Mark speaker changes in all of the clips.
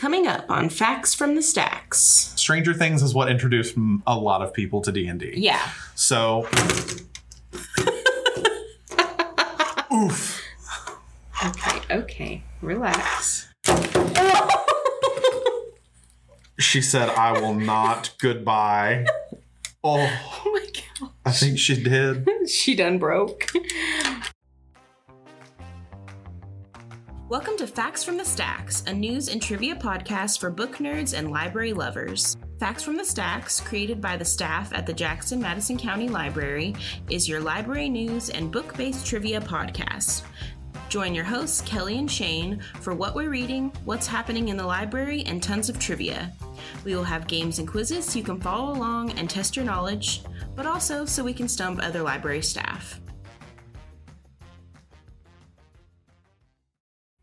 Speaker 1: Coming up on Facts from the Stacks.
Speaker 2: Stranger Things is what introduced a lot of people to D&D.
Speaker 1: Yeah.
Speaker 2: So Oof.
Speaker 1: Okay, okay. Relax.
Speaker 2: She said I will not goodbye. Oh,
Speaker 1: Oh my god.
Speaker 2: I think she did.
Speaker 1: She done broke. Welcome to Facts from the Stacks, a news and trivia podcast for book nerds and library lovers. Facts from the Stacks, created by the staff at the Jackson Madison County Library, is your library news and book based trivia podcast. Join your hosts, Kelly and Shane, for what we're reading, what's happening in the library, and tons of trivia. We will have games and quizzes so you can follow along and test your knowledge, but also so we can stump other library staff.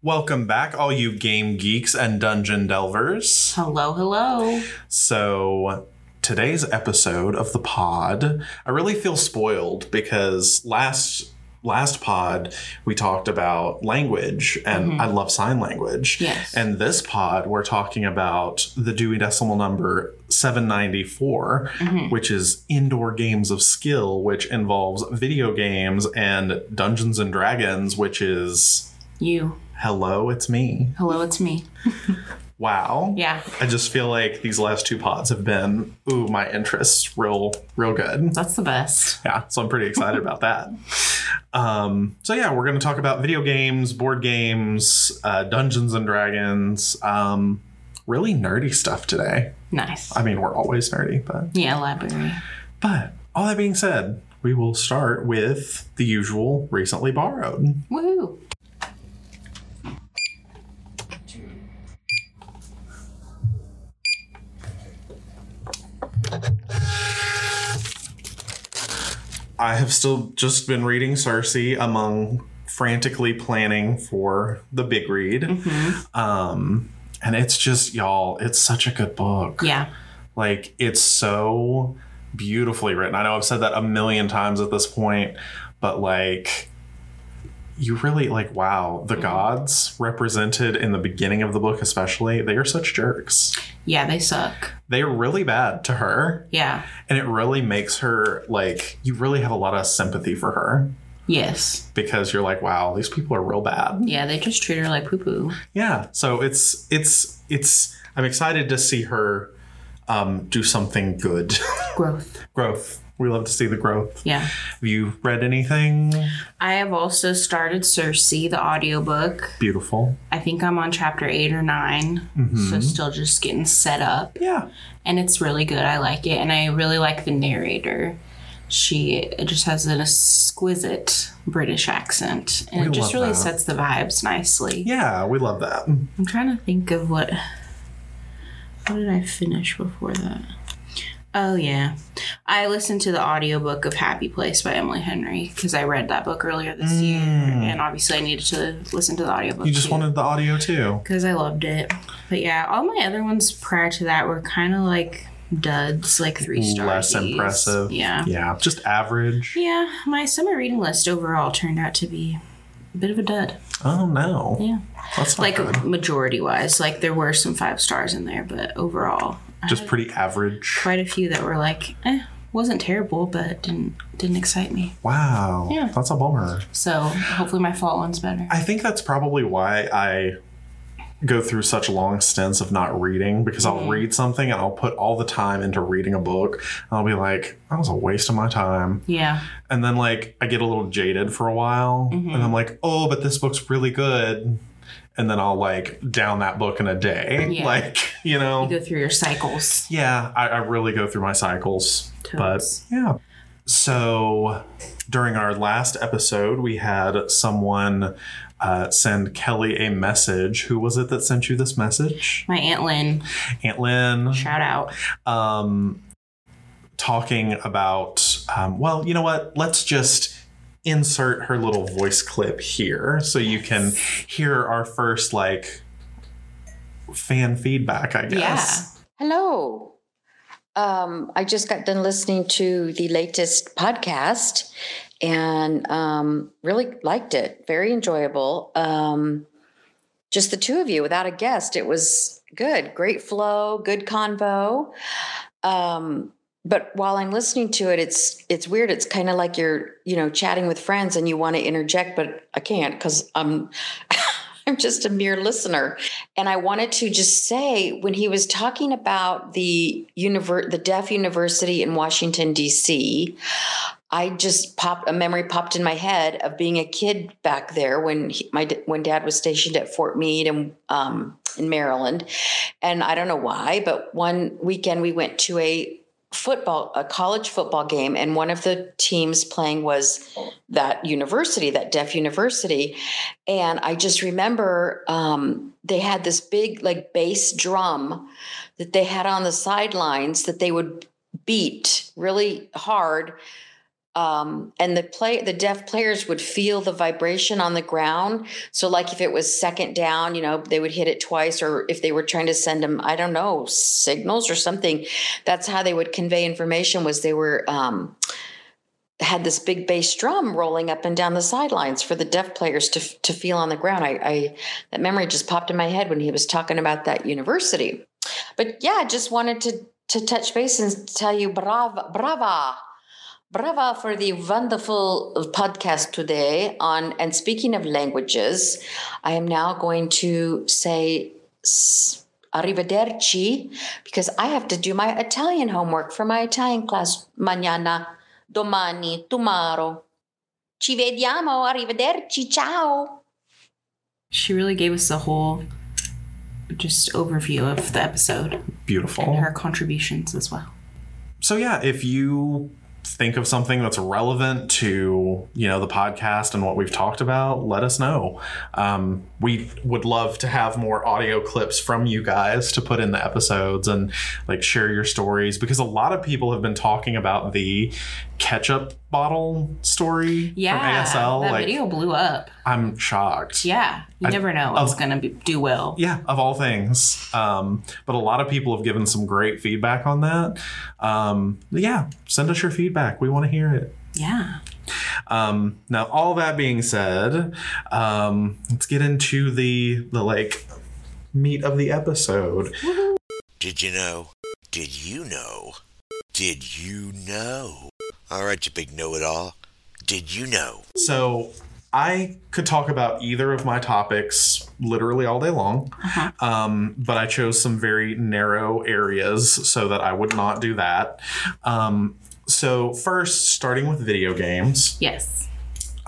Speaker 2: Welcome back, all you game geeks and dungeon delvers.
Speaker 1: Hello, hello.
Speaker 2: So, today's episode of the pod, I really feel spoiled because last last pod we talked about language and
Speaker 1: Mhm.
Speaker 2: I love sign language.
Speaker 1: Yes.
Speaker 2: And this pod we're talking about the Dewey Decimal number 794,
Speaker 1: Mhm.
Speaker 2: which is indoor games of skill, which involves video games and Dungeons and Dragons, which is
Speaker 1: You.
Speaker 2: Hello, it's me.
Speaker 1: Hello, it's me.
Speaker 2: Wow.
Speaker 1: Yeah,
Speaker 2: I just feel like these last two pods have been, ooh, my interests real, real good.
Speaker 1: that's the best.
Speaker 2: Yeah, so I'm pretty excited about that. Um, so yeah, we're going to talk about video games, board games, uh, Dungeons and Dragons, um, really nerdy stuff today.
Speaker 1: Nice.
Speaker 2: I mean, we're always nerdy, but
Speaker 1: Yeah, library.
Speaker 2: but all that being said, we will start with the usual recently borrowed.
Speaker 1: Woohoo.
Speaker 2: I have still just been reading Circe among frantically planning for the big read.
Speaker 1: Mm-hmm.
Speaker 2: Um, and it's just, y'all, it's such a good book.
Speaker 1: Yeah.
Speaker 2: Like, it's so beautifully written. I know I've said that a million times at this point, but like, you really like, wow, the gods represented in the beginning of the book, especially, they are such jerks.
Speaker 1: Yeah, they suck.
Speaker 2: They're really bad to her,
Speaker 1: Yeah.
Speaker 2: and it really makes her like, you really have a lot of sympathy for her
Speaker 1: Yes.
Speaker 2: because you're like, wow, these people are real bad.
Speaker 1: Yeah, they just treat her like poo poo.
Speaker 2: Yeah. So it's it's it's I'm excited to see her um, do something good.
Speaker 1: Growth.
Speaker 2: growth. We love to see the growth.
Speaker 1: Yeah.
Speaker 2: Have you read anything
Speaker 1: I have also started Circe, the audiobook.
Speaker 2: beautiful?
Speaker 1: I think I'm on chapter eight or 9
Speaker 2: Mhm.
Speaker 1: So still just getting set up.
Speaker 2: Yeah.
Speaker 1: And it's really good. I like it. And I really like the narrator. She just has an exquisite British accent. And
Speaker 2: We
Speaker 1: it just really
Speaker 2: that.
Speaker 1: sets the vibes nicely.
Speaker 2: Yeah, we love that.
Speaker 1: I'm trying to think of what what did I finish before that? Oh yeah. I listened to the audiobook of Happy Place by Emily Henry because I read that book earlier this year
Speaker 2: Mm.
Speaker 1: and obviously I needed to listen to the audiobook.
Speaker 2: You just wanted the audio too.
Speaker 1: because I loved it. But yeah, all my other ones prior to that were kind of like duds, like three stars.
Speaker 2: Less impressive.
Speaker 1: Yeah.
Speaker 2: Yeah. Just average.
Speaker 1: Yeah, my summer reading list overall turned out to be a bit of a dud.
Speaker 2: Oh no.
Speaker 1: Yeah.
Speaker 2: That's
Speaker 1: like
Speaker 2: good.
Speaker 1: majority wise like there were some five stars in there but overall
Speaker 2: Just pretty average.
Speaker 1: quite a few that were like eh wasn't terrible but didn't didn't excite me
Speaker 2: Wow.
Speaker 1: Yeah.
Speaker 2: That's a bummer.
Speaker 1: so hopefully my fall one's better
Speaker 2: I think that's probably why I go through such long stints of not reading because I'll
Speaker 1: Mhm.
Speaker 2: read something and I'll put all the time into reading a book. And I'll be like, that was a waste of my time.
Speaker 1: yeah
Speaker 2: And then like I get a little jaded for a while
Speaker 1: Mhm.
Speaker 2: and I'm like, oh, but this book's really good. And then I'll like down that book in a day.
Speaker 1: Yeah.
Speaker 2: Like, you know.
Speaker 1: you go through your cycles
Speaker 2: yeah, I, I really go through my cycles. But yeah. So during our last episode, we had someone uh, send Kelly a message. Who was it that sent you this message?
Speaker 1: my aunt lynn
Speaker 2: Aunt Lynn.
Speaker 1: shout out
Speaker 2: Um, talking about, um, well, you know what? Let's just insert her little voice clip here so you can hear our first, like, fan feedback, I guess. Yeah.
Speaker 3: Hello. Um, I just got done listening to the latest podcast and um, really liked it. Very enjoyable. Um, just the two of you without a guest. It was good, great flow, good convo. Um, but while I'm listening to it, it's it's weird. It's kind of like you're you know chatting with friends and you want to interject, but I can't because I'm I'm just a mere listener. And I wanted to just say when he was talking about the univer- the deaf university in Washington D.C., I just popped a memory popped in my head of being a kid back there when he, my when dad was stationed at Fort Meade and um, in Maryland, and I don't know why, but one weekend we went to a football a college football game and one of the teams playing was that university that deaf university. And i just remember um, they had this big like bass drum that they had on the sidelines that they would beat really hard um, and the play the deaf players would feel the vibration on the ground. So like if it was second down you know they would hit it twice or if they were trying to send them i don't know signals or something that's how they would convey information was they were um, had this big bass drum rolling up and down the sidelines for the deaf players to to feel on the ground. I, I that memory just popped in my head when he was talking about that university. But yeah just wanted to to touch base and tell you brava brava Brava for the wonderful podcast today on and speaking of languages, I am now going to say arrivederci because I have to do my Italian homework for my Italian class mañana, domani, tomorrow. Ci vediamo, arrivederci, ciao.
Speaker 1: She really gave us a whole just overview of the episode
Speaker 2: Beautiful.
Speaker 1: and her contributions as well.
Speaker 2: so yeah, if you think of something that's relevant to you know the podcast and what we've talked about let us know um, we would love to have more audio clips from you guys to put in the episodes and like share your stories because a lot of people have been talking about the ketchup bottle story
Speaker 1: Yeah,
Speaker 2: from asl
Speaker 1: that
Speaker 2: like
Speaker 1: video blew up.
Speaker 2: I'm shocked
Speaker 1: Yeah, you
Speaker 2: I-
Speaker 1: never know
Speaker 2: I
Speaker 1: what's
Speaker 2: was-
Speaker 1: gonna do well.
Speaker 2: yeah, of all things. Um, but a lot of people have given some great feedback on that. Um, yeah, send us your feedback. We want to hear it.
Speaker 1: Yeah.
Speaker 2: Um, now, all that being said, um, let's get into the the like meat of the episode.
Speaker 4: Did you know? Did you know? Did you know? All right, you big know it all. Did you know?
Speaker 2: So I could talk about either of my topics literally all day long, um, but I chose some very narrow areas so that I would not do that. Um, so, first, starting with video games,
Speaker 1: Yes.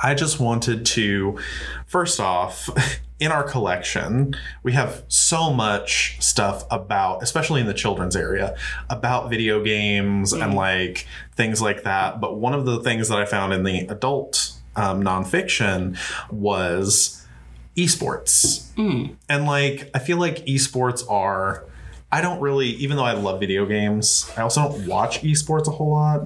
Speaker 2: I just wanted to, first off, in our collection, we have so much stuff about, especially in the children's area, about video games and like things like that. But one of the things that I found in the adult um, nonfiction was esports. And like, I feel like esports are. I don't really, even though I love video games, I also don't watch esports a whole lot.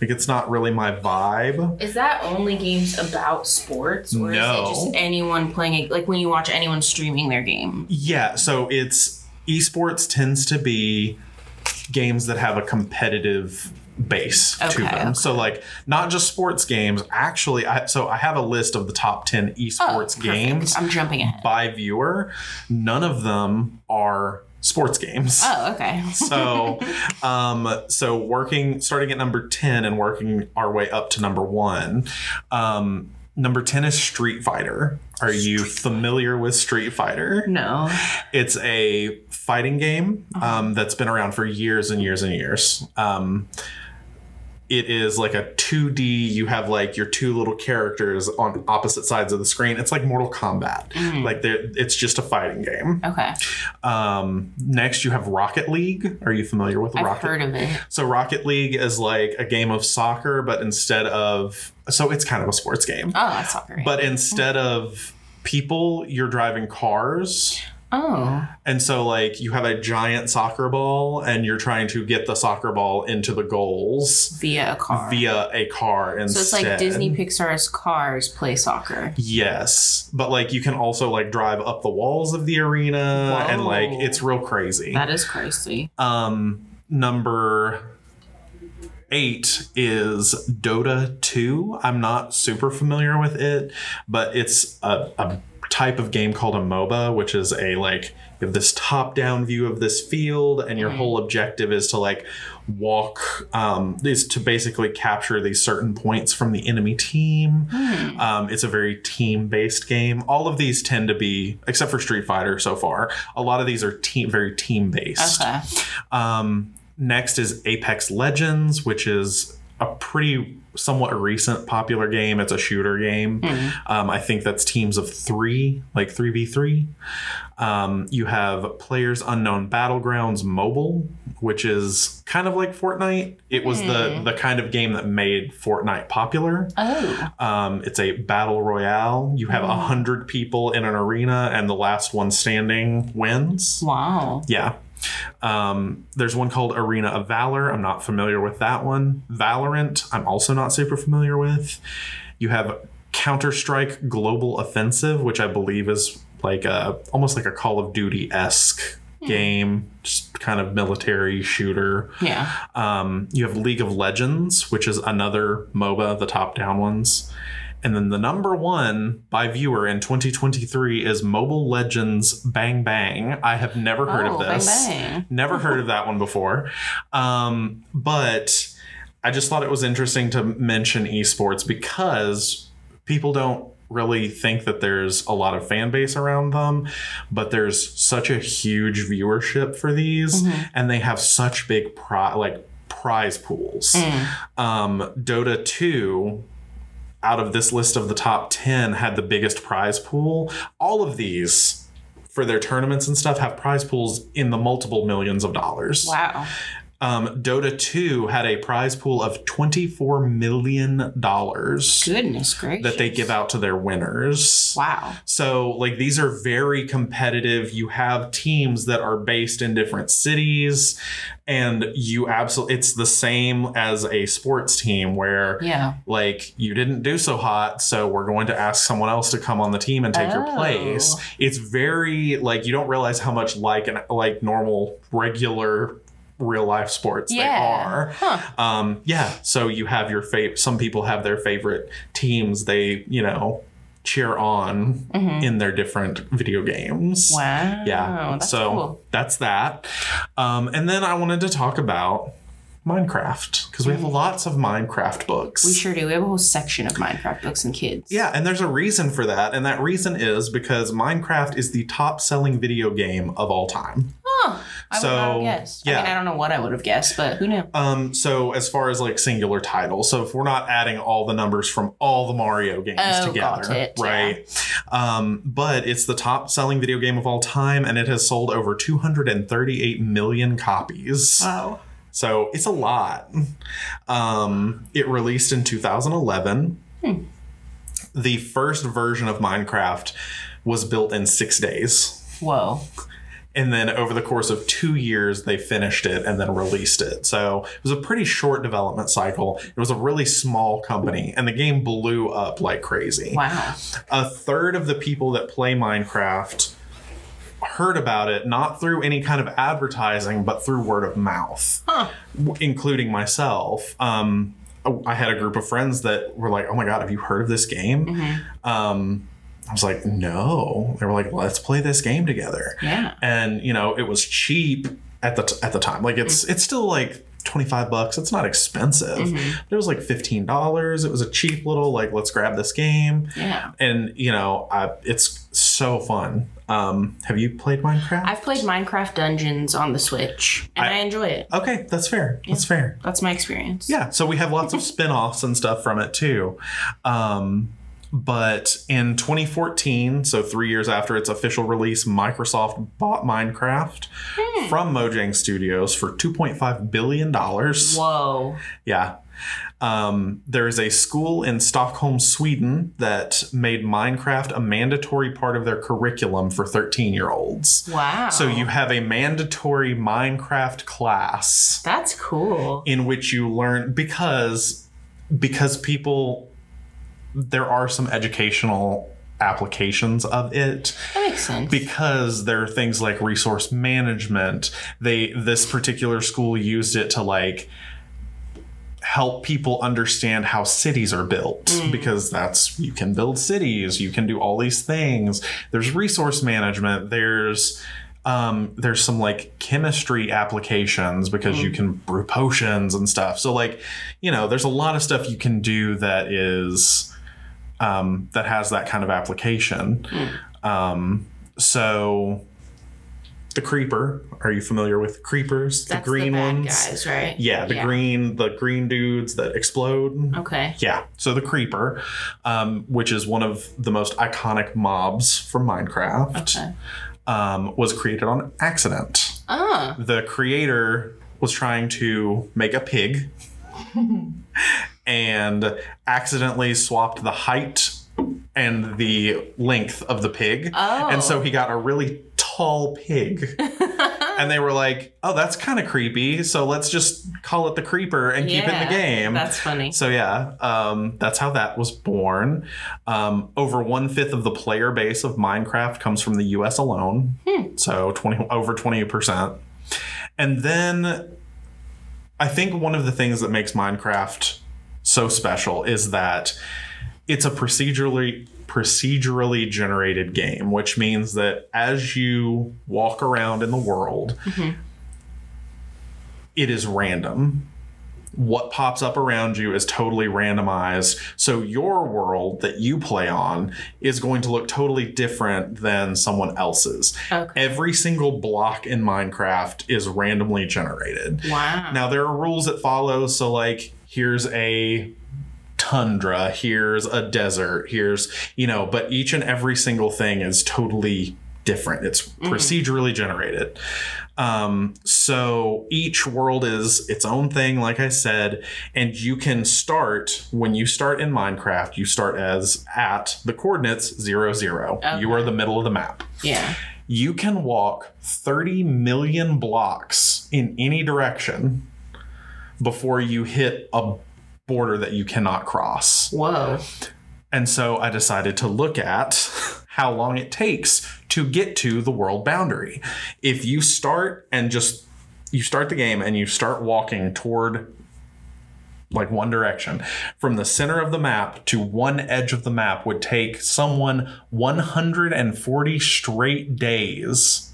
Speaker 2: Like, it's not really my vibe.
Speaker 1: Is that only games about sports, or
Speaker 2: No.
Speaker 1: is it just anyone playing it? Like when you watch anyone streaming their game?
Speaker 2: Yeah, so it's esports tends to be games that have a competitive base to them.
Speaker 1: okay.
Speaker 2: So like not just sports games. Actually, I so I have a list of the top 10 esports
Speaker 1: Oh,
Speaker 2: games
Speaker 1: I'm jumping ahead.
Speaker 2: by viewer. None of them are sports games.
Speaker 1: Oh, okay.
Speaker 2: So, um, so working, starting at number 10 and working our way up to number one. Um, number 10 is Street Fighter. Are you familiar with Street Fighter?
Speaker 1: No.
Speaker 2: It's a fighting game um, that's been around for years and years and years. Um, it is like a 2D. You have like your two little characters on opposite sides of the screen. It's like Mortal Kombat. Like it's just a fighting game.
Speaker 1: Okay.
Speaker 2: Um, next, you have Rocket League. Are you familiar with
Speaker 1: I've
Speaker 2: Rocket?
Speaker 1: heard of it.
Speaker 2: So Rocket League is like a game of soccer, but instead of so it's kind of a sports game,
Speaker 1: Oh, that's soccer.
Speaker 2: but instead of people, you're driving cars.
Speaker 1: Oh,
Speaker 2: And so, like, you have a giant soccer ball, and you're trying to get the soccer ball into the goals
Speaker 1: via a car.
Speaker 2: via a car instead.
Speaker 1: so it's like Disney Pixar's Cars play soccer.
Speaker 2: Yes, but like you can also like drive up the walls of the arena, and like it's real crazy.
Speaker 1: That is crazy.
Speaker 2: Um, number eight is Dota 2. I'm not super familiar with it, but it's a, a type of game called a MOBA, which is a like you have this top down view of this field and your whole objective is to like walk um, is to basically capture these certain points from the enemy team. Um, it's a very team based game. All of these tend to be except for street fighter so far a lot of these are team very team based
Speaker 1: Okay.
Speaker 2: um, next is Apex Legends, which is a pretty somewhat recent popular game. It's a shooter game. Um, I think that's teams of three, like 3v3. Um, you have Players Unknown Battlegrounds Mobile, which is kind of like Fortnite. It was the, the kind of game that made Fortnite popular.
Speaker 1: Oh.
Speaker 2: Um, it's a battle royale. You have a hundred people in an arena, and the last one standing wins.
Speaker 1: Wow.
Speaker 2: Yeah. Um, there's one called Arena of Valor. I'm not familiar with that one. Valorant, I'm also not super familiar with. You have Counter Strike Global Offensive, which I believe is like a almost like a Call of Duty esque game, just kind of military shooter.
Speaker 1: Yeah.
Speaker 2: Um, you have League of Legends, which is another MOBA, the top down ones. And then the number one by viewer in 2023 is Mobile Legends Bang Bang. I have never heard
Speaker 1: Oh,
Speaker 2: of this.
Speaker 1: Bang.
Speaker 2: Never heard of that one before. Um, but I just thought it was interesting to mention esports because people don't really think that there's a lot of fan base around them, but there's such a huge viewership for these, and they have such big pri- like prize pools. Um, Dota 2 out of this list of the top 10 had the biggest prize pool. All of these for their tournaments and stuff have prize pools in the multiple millions of dollars.
Speaker 1: Wow.
Speaker 2: Um, Dota 2 had a prize pool of $24 million
Speaker 1: Goodness gracious.
Speaker 2: that they give out to their winners.
Speaker 1: Wow.
Speaker 2: So, like, these are very competitive. You have teams that are based in different cities, and you absolutely, it's the same as a sports team where,
Speaker 1: Yeah.
Speaker 2: like, you didn't do so hot, so we're going to ask someone else to come on the team and take your
Speaker 1: Oh.
Speaker 2: place. It's very, like, you don't realize how much like an, like, normal, regular, real life sports they
Speaker 1: Yeah.
Speaker 2: are.
Speaker 1: Huh.
Speaker 2: Um, yeah. So you have your favorite. Some people have their favorite teams. They, you know, cheer on in their different video games.
Speaker 1: Mm-hmm. Wow.
Speaker 2: Yeah.
Speaker 1: That's
Speaker 2: so
Speaker 1: cool.
Speaker 2: that's that. Um, and then I wanted to talk about Minecraft because we have lots of Minecraft books.
Speaker 1: We sure do. We have a whole section of Minecraft books and kids.
Speaker 2: Yeah, and there's a reason for that, and that reason is because Minecraft is the top-selling video game of all time.
Speaker 1: Huh. I
Speaker 2: So,
Speaker 1: would not have guessed. I
Speaker 2: yeah.
Speaker 1: mean, I don't know what I would have guessed, but who knew?
Speaker 2: Um, so as far as like singular titles, so if we're not adding all the numbers from all the Mario games
Speaker 1: Oh,
Speaker 2: together,
Speaker 1: it, yeah.
Speaker 2: right? Um, but it's the top selling video game of all time, and it has sold over 238 million copies.
Speaker 1: Wow.
Speaker 2: So it's a lot. Um, it released in 2011.
Speaker 1: Hmm.
Speaker 2: The first version of Minecraft was built in six days.
Speaker 1: Whoa.
Speaker 2: And then over the course of two years, they finished it and then released it. So it was a pretty short development cycle. It was a really small company, and the game blew up like crazy.
Speaker 1: Wow.
Speaker 2: A third of the people that play Minecraft heard about it not through any kind of advertising, but through word of mouth,
Speaker 1: Huh.
Speaker 2: including myself. Um, I had a group of friends that were like, "Oh my god, have you heard of this game?"
Speaker 1: Mm-hmm.
Speaker 2: Um, I was like, "No." They were like, "Let's play this game together."
Speaker 1: Yeah.
Speaker 2: and you know it was cheap at the t- at the time like it's it's still like 25 bucks it's not expensive but it was like $15 it was a cheap little like let's grab this game
Speaker 1: Yeah.
Speaker 2: and you know I, it's so fun um have you played minecraft
Speaker 1: I've played Minecraft Dungeons on the Switch, and I,
Speaker 2: I-
Speaker 1: enjoy it.
Speaker 2: okay that's fair that's fair
Speaker 1: That's my experience.
Speaker 2: yeah so we have lots of spin-offs and stuff from it too um but in 2014 so three years after its official release microsoft bought minecraft from mojang studios for 2.5 billion dollars
Speaker 1: Whoa.
Speaker 2: yeah um, there is a school in Stockholm, Sweden that made Minecraft a mandatory part of their curriculum for 13 year olds.
Speaker 1: Wow.
Speaker 2: So you have a mandatory Minecraft class
Speaker 1: That's cool.
Speaker 2: in which you learn because because people there are some educational applications of it.
Speaker 1: That makes sense.
Speaker 2: because there are things like resource management. They this particular school used it to like help people understand how cities are built. Because that's you can build cities you can do all these things. There's resource management there's Um, there's some like chemistry applications because you can brew potions and stuff. So like, you know, there's a lot of stuff you can do that is um, that has that kind of application. Um, so the creeper. Are you familiar with creepers?
Speaker 1: That's
Speaker 2: the green
Speaker 1: bad
Speaker 2: ones.
Speaker 1: guys, right?
Speaker 2: Yeah, the green, the green dudes that explode.
Speaker 1: Okay.
Speaker 2: Yeah. So the creeper, um, which is one of the most iconic mobs from Minecraft,
Speaker 1: Okay.
Speaker 2: um, was created on accident.
Speaker 1: Ah.
Speaker 2: The creator was trying to make a pig and accidentally swapped the height and the length of the pig.
Speaker 1: Oh.
Speaker 2: And so he got a really tall pig. and they were like, oh, that's kind of creepy. So let's just call it the creeper and keep it in the game.
Speaker 1: That's funny.
Speaker 2: So yeah, um, that's how that was born. Um, over one fifth of the player base of Minecraft comes from the U.S. alone. So twenty over twenty percent. And then I think one of the things that makes Minecraft so special is that it's a procedurally procedurally generated game, which means that as you walk around in the world, mm-hmm. it is random. What pops up around you is totally randomized. So your world that you play on is going to look totally different than someone else's.
Speaker 1: Okay.
Speaker 2: Every single block in Minecraft is randomly generated.
Speaker 1: Wow.
Speaker 2: Now there are rules that follow. So like here's a tundra, here's a desert, here's you know, but each and every single thing is totally different. It's procedurally generated. Um, so each world is its own thing, like I said, and you can start when you start in Minecraft, you start as at the coordinates zero zero. You are the middle of the map
Speaker 1: yeah.
Speaker 2: you can walk 30 million blocks in any direction before you hit a border that you cannot cross.
Speaker 1: Whoa.
Speaker 2: And so I decided to look at how long it takes to get to the world boundary. If you start and just you start the game and you start walking toward like one direction from the center of the map to one edge of the map would take someone 140 straight days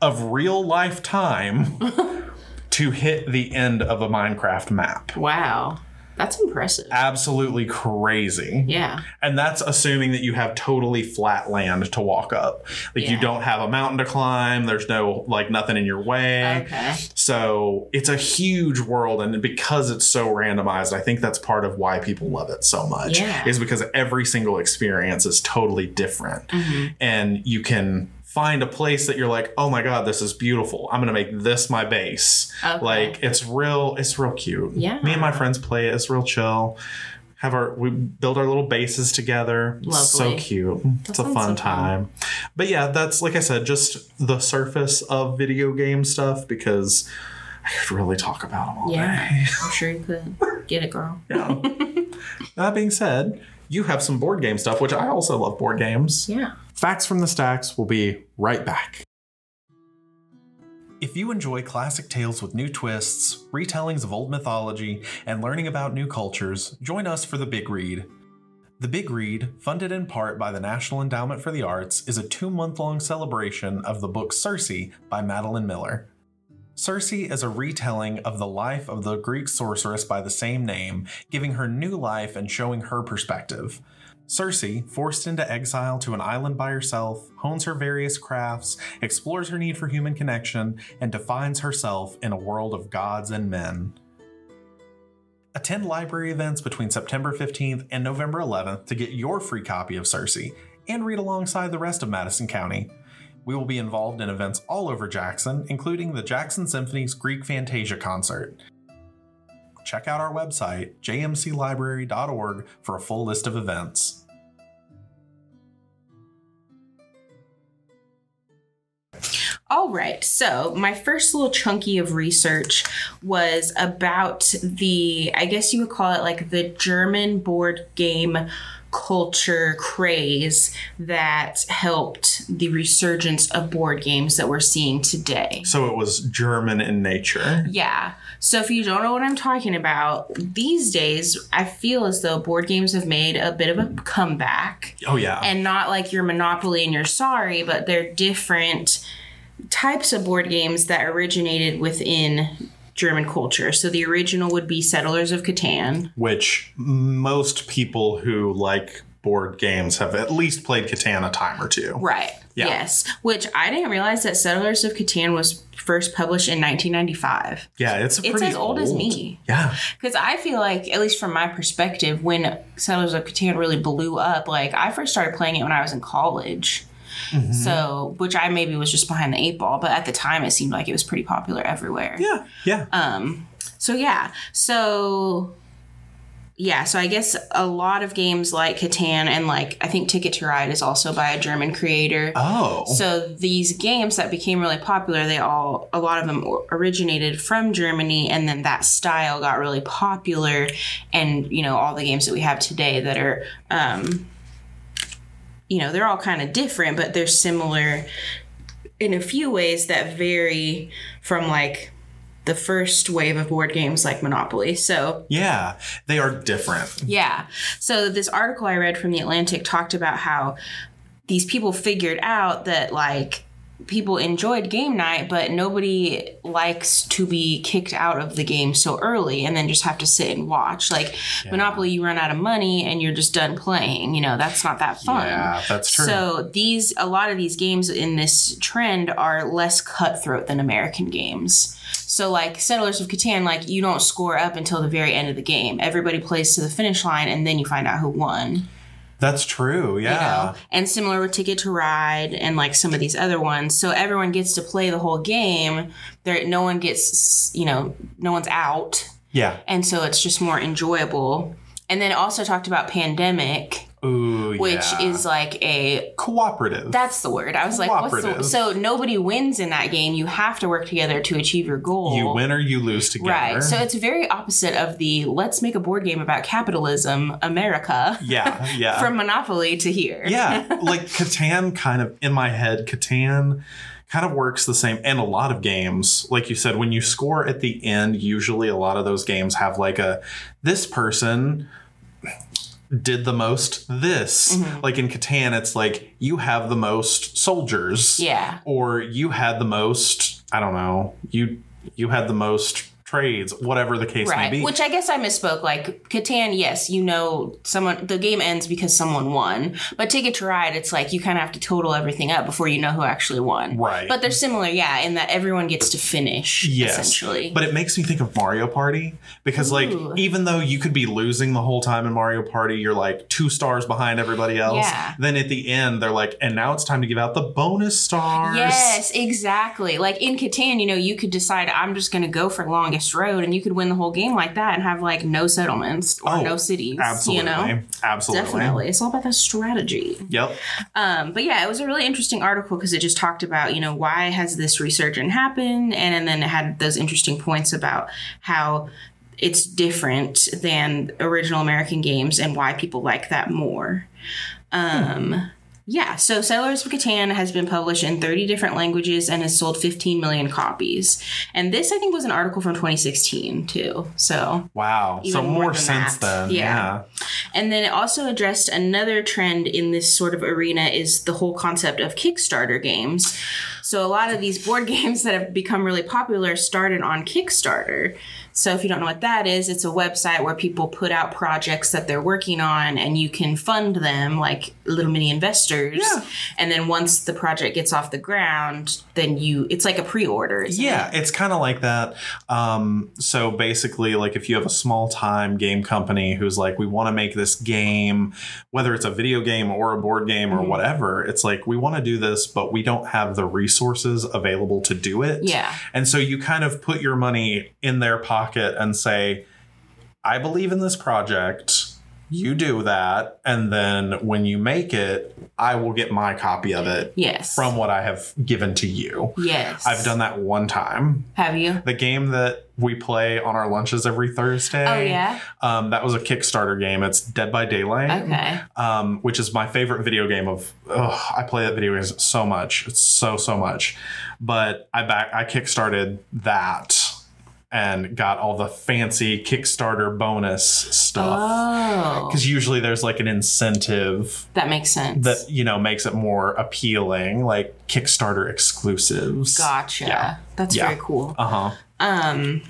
Speaker 2: of real life time to hit the end of a Minecraft map.
Speaker 1: Wow. That's impressive.
Speaker 2: Absolutely crazy.
Speaker 1: Yeah.
Speaker 2: And that's assuming that you have totally flat land to walk up. Like you don't have a mountain to climb, there's no like nothing in your way.
Speaker 1: Okay.
Speaker 2: So it's a huge world, and because it's so randomized, I think that's part of why people love it so much.
Speaker 1: Yeah.
Speaker 2: Is because every single experience is totally different, mm-hmm. and you can find a place that you're like, oh my god, this is beautiful. I'm gonna make this my base.
Speaker 1: Okay.
Speaker 2: Like it's real, it's real cute.
Speaker 1: Yeah.
Speaker 2: Me and my friends play it. It's real chill. Have our we build our little bases together. It's so
Speaker 1: Lovely.
Speaker 2: cute. it's a fun
Speaker 1: so fun.
Speaker 2: time. But yeah, that's like I said, just the surface of video game stuff because I could really talk about them all
Speaker 1: Yeah.
Speaker 2: day.
Speaker 1: I'm sure you could. Get it, girl.
Speaker 2: Yeah. that being said, you have some board game stuff, which I also love board games.
Speaker 1: Yeah.
Speaker 2: Facts from the Stacks will be right back. If you enjoy classic tales with new twists, retellings of old mythology, and learning about new cultures, join us for The Big Read. The Big Read, funded in part by the National Endowment for the Arts, is a two month long celebration of the book Circe by Madeline Miller. Circe is a retelling of the life of the Greek sorceress by the same name, giving her new life and showing her perspective. Circe, forced into exile to an island by herself, hones her various crafts, explores her need for human connection, and defines herself in a world of gods and men. Attend library events between September 15th and November 11th to get your free copy of Circe and read alongside the rest of Madison County. We will be involved in events all over Jackson, including the Jackson Symphony's Greek Fantasia concert. Check out our website, jmclibrary.org, for a full list of events.
Speaker 1: All right. So, my first little chunky of research was about the, I guess you would call it like the German board game culture craze that helped the resurgence of board games that we're seeing today.
Speaker 2: So it was German in nature.
Speaker 1: Yeah. So if you don't know what I'm talking about, these days I feel as though board games have made a bit of a comeback
Speaker 2: Oh, yeah.
Speaker 1: and not like your Monopoly and your Sorry, but they're different types of board games that originated within German culture. So the original would be Settlers of Catan.
Speaker 2: which most people who like board games have at least played Catan a time or two.
Speaker 1: Right.
Speaker 2: Yeah.
Speaker 1: Yes. Which I didn't realize that Settlers of Catan was first published in 1995.
Speaker 2: Yeah, it's
Speaker 1: It's as old as me.
Speaker 2: Yeah,
Speaker 1: Because I feel like, at least from my perspective, when Settlers of Catan really blew up, like I first started playing it when I was in college.
Speaker 2: Mm-hmm.
Speaker 1: So, which I maybe was just behind the eight ball, but at the time it seemed like it was pretty popular everywhere.
Speaker 2: yeah, yeah.
Speaker 1: Um, so yeah, so yeah, so I guess a lot of games like Catan and like I think Ticket to Ride is also by a German creator.
Speaker 2: oh,
Speaker 1: So these games that became really popular, they all a lot of them originated from Germany, and then that style got really popular, and you know all the games that we have today that are, um, you know, they're all kind of different, but they're similar in a few ways that vary from like the first wave of board games like Monopoly. So
Speaker 2: yeah, they are different.
Speaker 1: yeah. So this article I read from the Atlantic talked about how these people figured out that like people enjoyed game night, but nobody likes to be kicked out of the game so early and then just have to sit and watch. Like Monopoly, you run out of money and you're just done playing. You know, that's not that fun.
Speaker 2: Yeah, that's true.
Speaker 1: So these a lot of these games in this trend are less cutthroat than American games. So like Settlers of Catan, like you don't score up until the very end of the game. Everybody plays to the finish line and then you find out who won.
Speaker 2: That's true.
Speaker 1: You
Speaker 2: Yeah.
Speaker 1: know? And similar with Ticket to Ride and like some of these other ones. So everyone gets to play the whole game. There no one gets you know, no one's out.
Speaker 2: Yeah.
Speaker 1: And so it's just more enjoyable. And then also talked about pandemic,
Speaker 2: Ooh,
Speaker 1: which
Speaker 2: yeah.
Speaker 1: is like a
Speaker 2: cooperative.
Speaker 1: That's the word. I was like, what's the so nobody wins in that game. You have to work together to achieve your goal.
Speaker 2: you win or you lose together.
Speaker 1: Right. So it's very opposite of the let's make a board game about capitalism, America,
Speaker 2: yeah, yeah.
Speaker 1: from Monopoly to here.
Speaker 2: yeah, like Catan kind of in my head, Catan kind of works the same and a lot of games like you said when you score at the end usually a lot of those games have like a this person did the most this
Speaker 1: Mm-hmm.
Speaker 2: like in Catan it's like you have the most soldiers
Speaker 1: Yeah.
Speaker 2: or you had the most i don't know you you had the most trades whatever the case
Speaker 1: Right.
Speaker 2: may be
Speaker 1: Which I guess I misspoke. Like Catan, yes, you know someone the game ends because someone won. But Ticket to Ride, it's like you kind of have to total everything up before you know who actually won.
Speaker 2: Right.
Speaker 1: But they're similar, yeah, in that everyone gets to finish
Speaker 2: Yes.
Speaker 1: essentially.
Speaker 2: But it makes me think of Mario Party because,
Speaker 1: Ooh.
Speaker 2: like, even though you could be losing the whole time in Mario Party, you're like two stars behind everybody else.
Speaker 1: Yeah.
Speaker 2: Then at the end, they're like, and now it's time to give out the bonus stars.
Speaker 1: Yes, exactly. Like in Catan, you know, you could decide I'm just going to go for longest road, and you could win the whole game like that and have like no settlements or
Speaker 2: Oh,
Speaker 1: no cities.
Speaker 2: Absolutely.
Speaker 1: You know,
Speaker 2: Absolutely.
Speaker 1: definitely. It's all about the strategy.
Speaker 2: Yep.
Speaker 1: Um, but yeah, it was a really interesting article because it just talked about you know why has this resurgence happened, and, and then it had those interesting points about how it's different than original American games and why people like that more. Um, Yeah, so Settlers of Catan has been published in 30 different languages and has sold 15 million copies. And this, I think, was an article from 2016 too. So
Speaker 2: Wow. so
Speaker 1: more
Speaker 2: more since
Speaker 1: that.
Speaker 2: then.
Speaker 1: Yeah.
Speaker 2: Yeah.
Speaker 1: And then it also addressed another trend in this sort of arena is the whole concept of Kickstarter games. So a lot of these board games that have become really popular started on Kickstarter. So if you don't know what that is, it's a website where people put out projects that they're working on and you can fund them like little mini investors.
Speaker 2: Yeah.
Speaker 1: And then once the project gets off the ground, then you it's like a pre-order.
Speaker 2: Yeah,
Speaker 1: it?
Speaker 2: it's kind of like that. Um, so basically, like if you have a small time game company who's like, we want to make this game, whether it's a video game or a board game or
Speaker 1: Mhm.
Speaker 2: whatever, it's like, we want to do this, but we don't have the resources available to do it.
Speaker 1: Yeah.
Speaker 2: And so you kind of put your money in their pocket and say, I believe in this project. You do that. And then when you make it, I will get my copy of it
Speaker 1: Yes.
Speaker 2: from what I have given to you.
Speaker 1: Yes.
Speaker 2: I've done that one time.
Speaker 1: Have you?
Speaker 2: The game that we play on our lunches every Thursday.
Speaker 1: Oh yeah.
Speaker 2: Um, that was a Kickstarter game. It's Dead by Daylight.
Speaker 1: Okay.
Speaker 2: Um, which is my favorite video game of. Ugh, I play that video game so much. It's so so much. But I back I kickstarted that, and got all the fancy Kickstarter bonus stuff.
Speaker 1: Oh,
Speaker 2: Because usually there's like an incentive
Speaker 1: that makes sense.
Speaker 2: that you know makes it more appealing, like Kickstarter exclusives.
Speaker 1: gotcha.
Speaker 2: Yeah.
Speaker 1: That's
Speaker 2: Yeah.
Speaker 1: very cool.
Speaker 2: Uh huh.
Speaker 1: Um,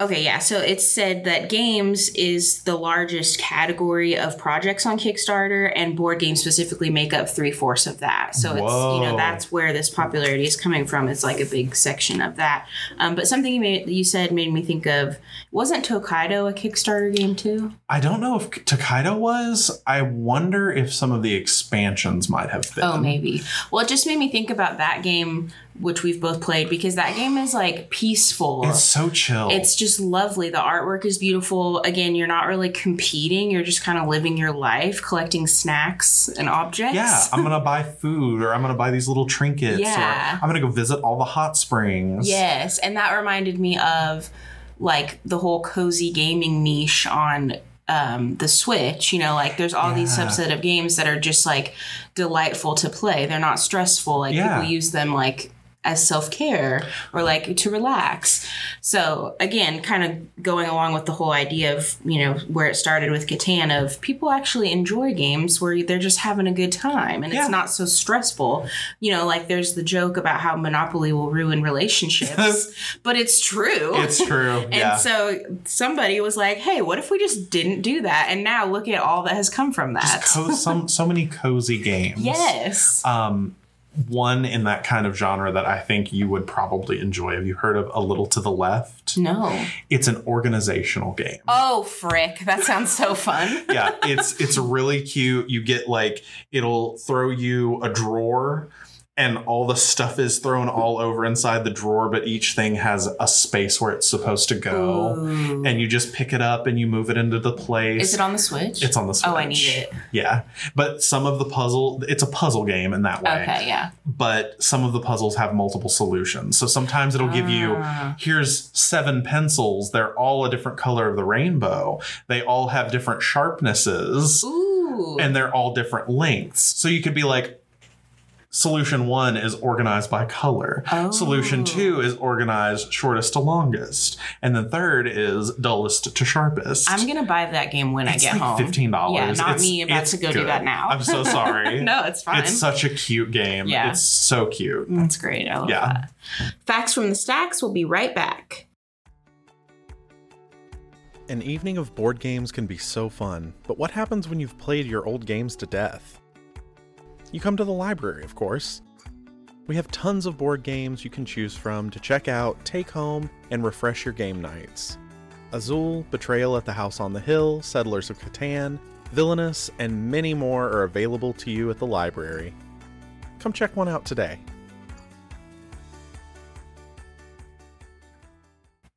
Speaker 1: okay, yeah. So it said that games is the largest category of projects on Kickstarter, and board games specifically make up three fourths of that. So it's you know that's where this popularity is coming from. It's like a big section of that. Um, but something you made you said made me think of wasn't Tokaido a Kickstarter game too?
Speaker 2: I don't know if Tokaido was. I wonder if some of the expansions might have been.
Speaker 1: Oh, maybe. Well, it just made me think about that game, which we've both played, because that game is like peaceful.
Speaker 2: It's so chill.
Speaker 1: It's just lovely. The artwork is beautiful. Again, you're not really competing. You're just kind of living your life, collecting snacks and objects.
Speaker 2: yeah, I'm gonna buy food, or I'm gonna buy these little trinkets,
Speaker 1: Yeah.
Speaker 2: or I'm gonna go visit all the hot springs.
Speaker 1: Yes, and that reminded me of like the whole cozy gaming niche on um, the Switch. You know, like there's all these subset of games that are just like delightful to play. They're not stressful. Like
Speaker 2: Yeah.
Speaker 1: people use them like as self care or like to relax. So again, kind of going along with the whole idea of you know where it started with Catan of people actually enjoy games where they're just having a good time and
Speaker 2: Yeah.
Speaker 1: it's not so stressful. You know, like there's the joke about how Monopoly will ruin relationships, but it's true.
Speaker 2: It's true.
Speaker 1: And
Speaker 2: yeah.
Speaker 1: so somebody was like, "Hey, what if we just didn't do that?" And now look at all that has come from that.
Speaker 2: Co- some so many cozy games.
Speaker 1: yes.
Speaker 2: Um, one in that kind of genre that I think you would probably enjoy. Have you heard of A Little to the Left?
Speaker 1: no.
Speaker 2: It's an organizational game.
Speaker 1: Oh, frick. That sounds so fun.
Speaker 2: yeah, it's it's really cute. You get like it'll throw you a drawer and all the stuff is thrown all over inside the drawer, but each thing has a space where it's supposed to go.
Speaker 1: Ooh.
Speaker 2: And you just pick it up and you move it into the place.
Speaker 1: Is it on the Switch?
Speaker 2: It's on the Switch.
Speaker 1: Oh, I need it.
Speaker 2: Yeah. But some of the puzzle, it's a puzzle game in that way.
Speaker 1: Okay, yeah.
Speaker 2: But some of the puzzles have multiple solutions. So sometimes it'll give you,
Speaker 1: Ah.
Speaker 2: here's seven pencils. They're all a different color of the rainbow. They all have different sharpnesses
Speaker 1: Ooh.
Speaker 2: and they're all different lengths. So you could be like, solution one is organized by color.
Speaker 1: Oh.
Speaker 2: Solution two is organized shortest to longest. And the third is dullest to sharpest.
Speaker 1: I'm gonna buy that game when I get
Speaker 2: like
Speaker 1: home.
Speaker 2: fifteen dollars.
Speaker 1: Yeah, not me about to go do that now.
Speaker 2: I'm so sorry.
Speaker 1: no, it's fine.
Speaker 2: It's such a cute game.
Speaker 1: Yeah.
Speaker 2: It's so cute.
Speaker 1: Mm, That's great. I love
Speaker 2: Yeah.
Speaker 1: that. Facts from the stacks. We'll be right back.
Speaker 5: An evening of board games can be so fun, but what happens when you've played your old games to death? You come to the library, of course. We have tons of board games you can choose from to check out, take home, and refresh your game nights. Azul, Betrayal at the House on the Hill, Settlers of Catan, Villainous, and many more are available to you at the library. Come check one out today.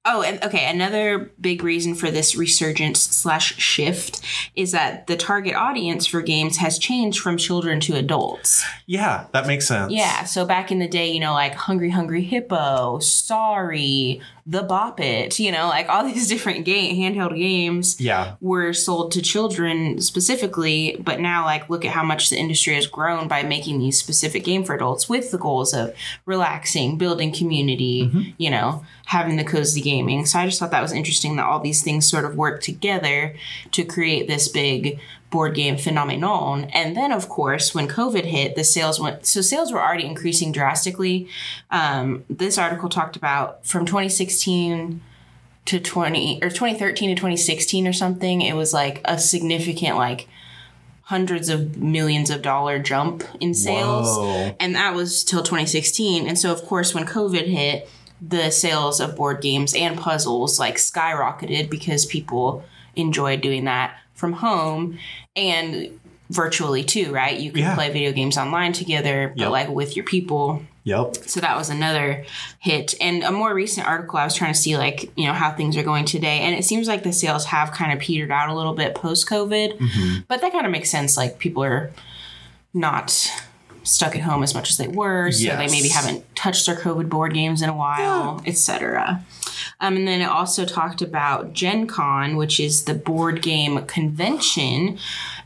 Speaker 1: Oh, and okay, another big reason for this resurgence slash shift is that the target audience for games has changed from children to adults.
Speaker 2: Yeah, that makes sense.
Speaker 1: Yeah, so back in the day, you know, like Hungry Hungry Hippo, Sorry, The Bop It, you know, like all these different game handheld games
Speaker 2: Yeah.
Speaker 1: were sold to children specifically, but now like look at how much the industry has grown by making these specific game for adults with the goals of relaxing, building community, mm-hmm. you know, having the cozy gaming. So I just thought that was interesting that all these things sort of work together to create this big board game phenomenon. And then of course, when COVID hit, the sales went so sales were already increasing drastically. Um, this article talked about from 2016 to 20 or 2013 to 2016 or something it was like a significant like hundreds of millions of dollar jump in sales
Speaker 2: Whoa.
Speaker 1: and that was till 2016 and so of course when covid hit the sales of board games and puzzles like skyrocketed because people enjoyed doing that from home and virtually too right you can
Speaker 2: Yeah.
Speaker 1: play video games online together but
Speaker 2: Yep.
Speaker 1: like with your people
Speaker 2: Yep.
Speaker 1: so that was another hit. And a more recent article, I was trying to see like, you know, how things are going today. And it seems like the sales have kind of petered out a little bit post COVID.
Speaker 2: Mm-hmm.
Speaker 1: But that kind of makes sense. Like people are not stuck at home as much as they were. So they maybe haven't touched their COVID board games in a while, etc. Um, and then it also talked about Gen Con, which is the board game convention.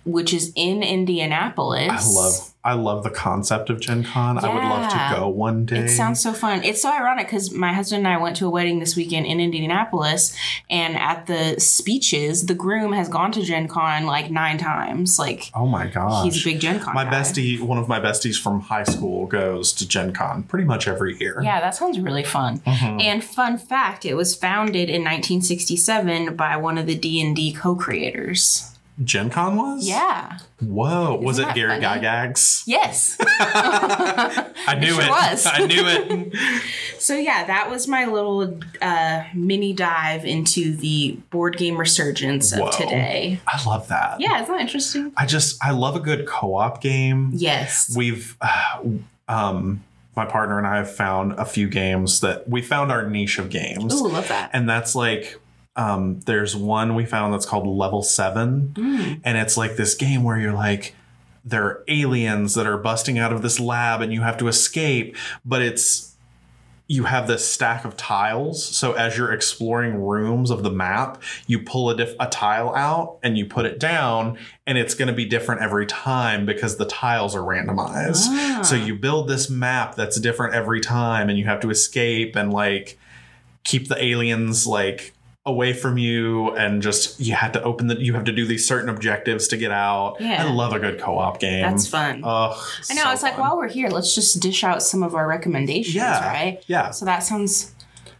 Speaker 1: Which is in Indianapolis.
Speaker 2: I love I love the concept of Gen Con. I would love to go one day.
Speaker 1: It sounds so fun. It's so ironic because my husband and I went to a wedding this weekend in Indianapolis, and at the speeches, the groom has gone to Gen Con like nine times. Like,
Speaker 2: Oh my gosh.
Speaker 1: he's a big Gen Con
Speaker 2: my
Speaker 1: guy.
Speaker 2: bestie, one of my besties from high school goes to Gen Con pretty much every year.
Speaker 1: Yeah, that sounds really fun.
Speaker 2: Mhm.
Speaker 1: And fun fact, it was founded in 1967 by one of the D&D co-creators.
Speaker 2: Gen Con was?
Speaker 1: Yeah.
Speaker 2: Whoa. was
Speaker 1: Isn't
Speaker 2: it Gary
Speaker 1: funny?
Speaker 2: Gygax?
Speaker 1: Yes.
Speaker 2: I knew
Speaker 1: sure
Speaker 2: it.
Speaker 1: was.
Speaker 2: I knew it.
Speaker 1: So yeah, that was my little uh, mini dive into the board game resurgence of
Speaker 2: Whoa.
Speaker 1: today.
Speaker 2: I love that.
Speaker 1: Yeah, isn't that interesting?
Speaker 2: I just I love a good co-op game.
Speaker 1: Yes.
Speaker 2: We've uh, um my partner and I have found a few games that we found our niche of games.
Speaker 1: Ooh, love that.
Speaker 2: And that's like um there's one we found that's called Level 7
Speaker 1: Mm.
Speaker 2: and it's like this game where you're like there are aliens that are busting out of this lab and you have to escape, but it's you have this stack of tiles. So as you're exploring rooms of the map, you pull a, diff- a tile out and you put it down, and it's going to be different every time because the tiles are randomized.
Speaker 1: Ah.
Speaker 2: So you build this map that's different every time, and you have to escape and like keep the aliens like away from you and just you have to open the you have to do these certain objectives to get out
Speaker 1: Yeah.
Speaker 2: i love a good co-op game
Speaker 1: That's fun.
Speaker 2: Ugh,
Speaker 1: I know.
Speaker 2: so
Speaker 1: I was like,
Speaker 2: fun.
Speaker 1: while we're here, let's just dish out some of our recommendations,
Speaker 2: yeah
Speaker 1: right?
Speaker 2: yeah
Speaker 1: So that sounds.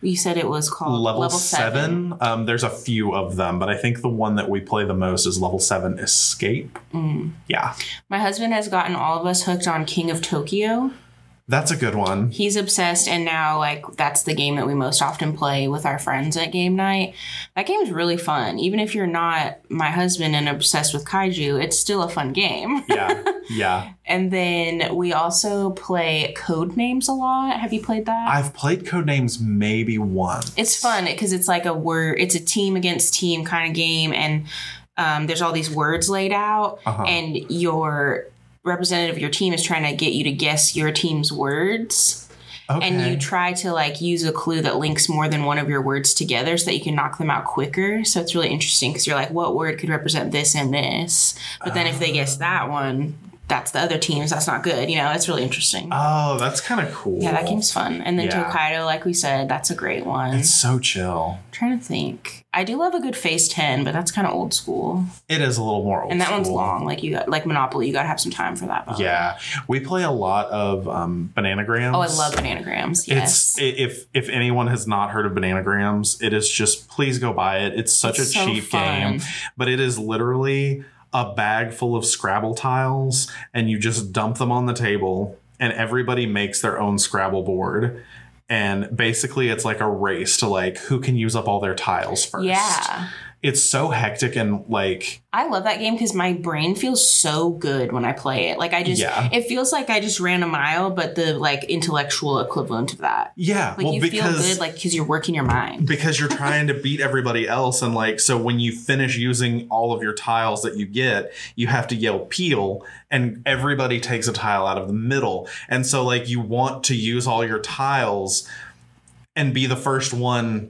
Speaker 1: You said it was called
Speaker 2: level, seven. Um, there's a few of them, but I think the one that we play the most is level seven Escape.
Speaker 1: Mm.
Speaker 2: Yeah,
Speaker 1: My husband has gotten all of us hooked on King of Tokyo.
Speaker 2: That's a good one.
Speaker 1: He's obsessed, and now like that's the game that we most often play with our friends at game night. That game is really fun. Even if you're not my husband and obsessed with kaiju, it's still a fun game.
Speaker 2: Yeah, yeah.
Speaker 1: And then we also play Codenames a lot. Have you played that?
Speaker 2: I've played Codenames maybe once.
Speaker 1: it's fun because it's like a word. It's a team against team kind of game, and um, there's all these words laid out,
Speaker 2: Uh-huh.
Speaker 1: and your representative of your team is trying to get you to guess your team's words.
Speaker 2: Okay.
Speaker 1: and you try to like use a clue that links more than one of your words together so that you can knock them out quicker so it's really interesting because you're like what word could represent this and this but then if they guess ah. that one that's the other teams that's not good you know it's really interesting
Speaker 2: oh, that's kind of cool.
Speaker 1: yeah that game's fun and then
Speaker 2: Yeah.
Speaker 1: tokaido like we said that's a great one
Speaker 2: It's so chill.
Speaker 1: trying to think i do love a good phase 10 but that's kind of old school
Speaker 2: It is a little more old
Speaker 1: and that one's long like you got like monopoly you gotta have some time for that.
Speaker 2: Yeah, we play a lot of um, bananagrams.
Speaker 1: oh i love bananagrams yes
Speaker 2: It's if if anyone has not heard of bananagrams, it is just please go buy it. It's such
Speaker 1: It's
Speaker 2: a
Speaker 1: so
Speaker 2: cheap
Speaker 1: fun.
Speaker 2: game, but it is literally a bag full of Scrabble tiles, and you just dump them on the table, and everybody makes their own Scrabble board. And basically, it's like a race to like who can use up all their tiles first.
Speaker 1: yeah
Speaker 2: it's so hectic and like
Speaker 1: I love that game because my brain feels so good when I play it. Like I just,
Speaker 2: Yeah.
Speaker 1: it feels like I just ran a mile, but the like intellectual equivalent of that.
Speaker 2: yeah,
Speaker 1: Like
Speaker 2: well
Speaker 1: you
Speaker 2: because
Speaker 1: feel good, like because you're working your mind.
Speaker 2: because you're trying to beat everybody else and like so when you finish using all of your tiles that you get you have to yell peel and everybody takes a tile out of the middle and so like you want to use all your tiles and be the first one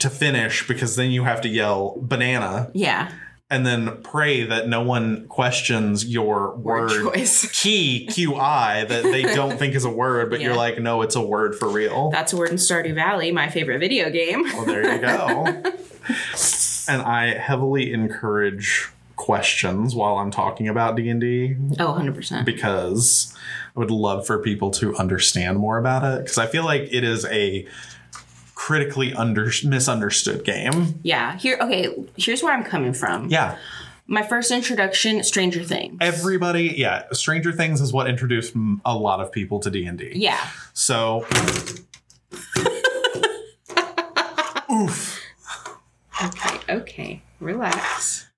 Speaker 2: to finish because then you have to yell banana
Speaker 1: Yeah,
Speaker 2: and then pray that no one questions your
Speaker 1: word,
Speaker 2: word,
Speaker 1: choice.
Speaker 2: key qi that they don't think is a word but you're like no it's a word for real
Speaker 1: That's a word in Stardew Valley, my favorite video game.
Speaker 2: well, there you go. and I heavily encourage questions while I'm talking about D&D
Speaker 1: Oh, 100%.
Speaker 2: because I would love for people to understand more about it because I feel like it is a critically under misunderstood game.
Speaker 1: Yeah. Here, okay, here's where I'm coming from.
Speaker 2: Yeah.
Speaker 1: My first introduction, Stranger Things.
Speaker 2: Everybody, yeah, Stranger Things is what introduced a lot of people to D&D.
Speaker 1: yeah.
Speaker 2: So Oof.
Speaker 1: Okay, okay. Relax.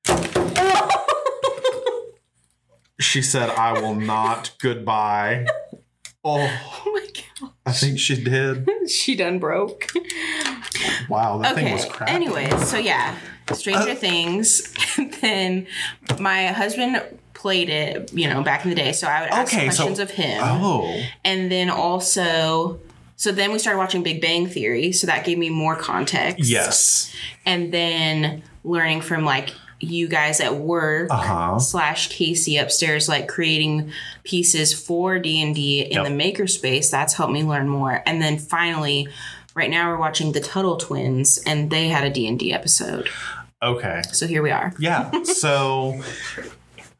Speaker 2: She said I will not goodbye. Oh,
Speaker 1: Oh my god.
Speaker 2: I think she did.
Speaker 1: She done broke.
Speaker 2: Wow, that thing
Speaker 1: Okay.
Speaker 2: was crap.
Speaker 1: Anyways, so yeah, Stranger
Speaker 2: Uh,
Speaker 1: Things. And then my husband played it, you know, back in the day. So I would ask
Speaker 2: Okay, so-
Speaker 1: questions of him.
Speaker 2: Oh,
Speaker 1: And then also, so then we started watching Big Bang Theory. So that gave me more context.
Speaker 2: yes.
Speaker 1: And then learning from like you guys at work
Speaker 2: Uh-huh.
Speaker 1: slash Casey upstairs, like creating pieces for D and D in
Speaker 2: Yep.
Speaker 1: the makerspace. That's helped me learn more. And then finally, right now we're watching the Tuttle Twins, and they had a D and D episode.
Speaker 2: Okay.
Speaker 1: So here we are.
Speaker 2: Yeah. So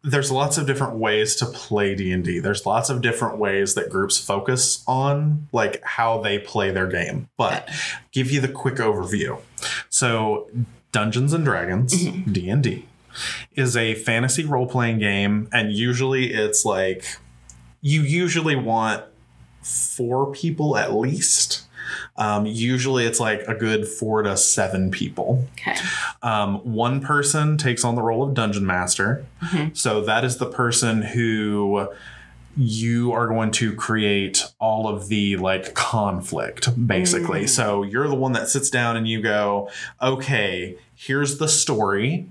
Speaker 2: there's lots of different ways to play D&D. There's lots of different ways that groups focus on like how they play their game. But give you the quick overview. So Dungeons and Dragons, D&D is a fantasy role-playing game and usually it's like you usually want four people at least. Um, usually it's like a good four to seven people.
Speaker 1: Okay.
Speaker 2: Um, one person takes on the role of dungeon master. So that is the person who you are going to create all of the like conflict basically. So you're the one that sits down and you go, okay, here's the story.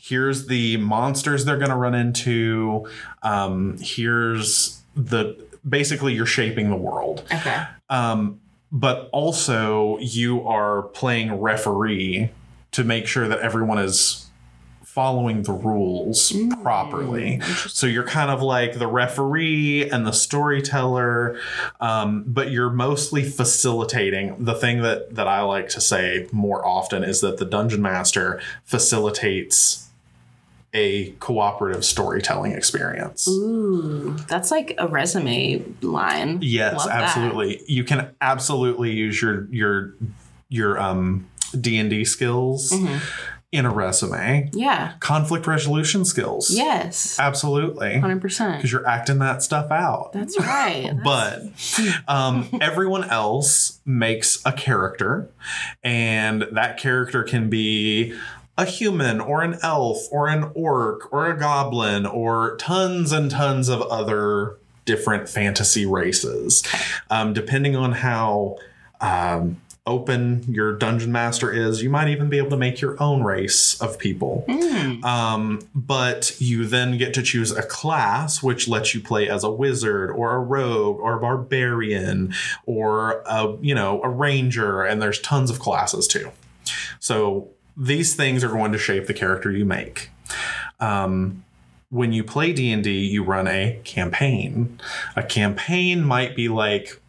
Speaker 2: Here's the monsters they're going to run into. Um, here's the basically you're shaping the world
Speaker 1: Okay.
Speaker 2: um, but also you are playing referee to make sure that everyone is following the rules properly. So you're kind of like the referee and the storyteller, um, but you're mostly facilitating. The thing that that I like to say more often is that the dungeon master facilitates a cooperative storytelling experience.
Speaker 1: Ooh, that's like a resume line.
Speaker 2: Yes,
Speaker 1: Love that.
Speaker 2: absolutely. You can absolutely use your your your um D and D skills
Speaker 1: Mm-hmm.
Speaker 2: In a resume.
Speaker 1: Yeah.
Speaker 2: Conflict resolution skills.
Speaker 1: Yes.
Speaker 2: absolutely.
Speaker 1: Hundred percent.
Speaker 2: Because you're acting that stuff out.
Speaker 1: That's right.
Speaker 2: but um, everyone else makes a character, and that character can be a human or an elf or an orc or a goblin or tons and tons of other different fantasy races. Um, depending on how um, open your dungeon master is, you might even be able to make your own race of people. Um, but you then get to choose a class which lets you play as a wizard or a rogue or a barbarian or a you know a ranger, and there's tons of classes too. So these things are going to shape the character you make. Um, when you play D&D, you run a campaign. A campaign might be like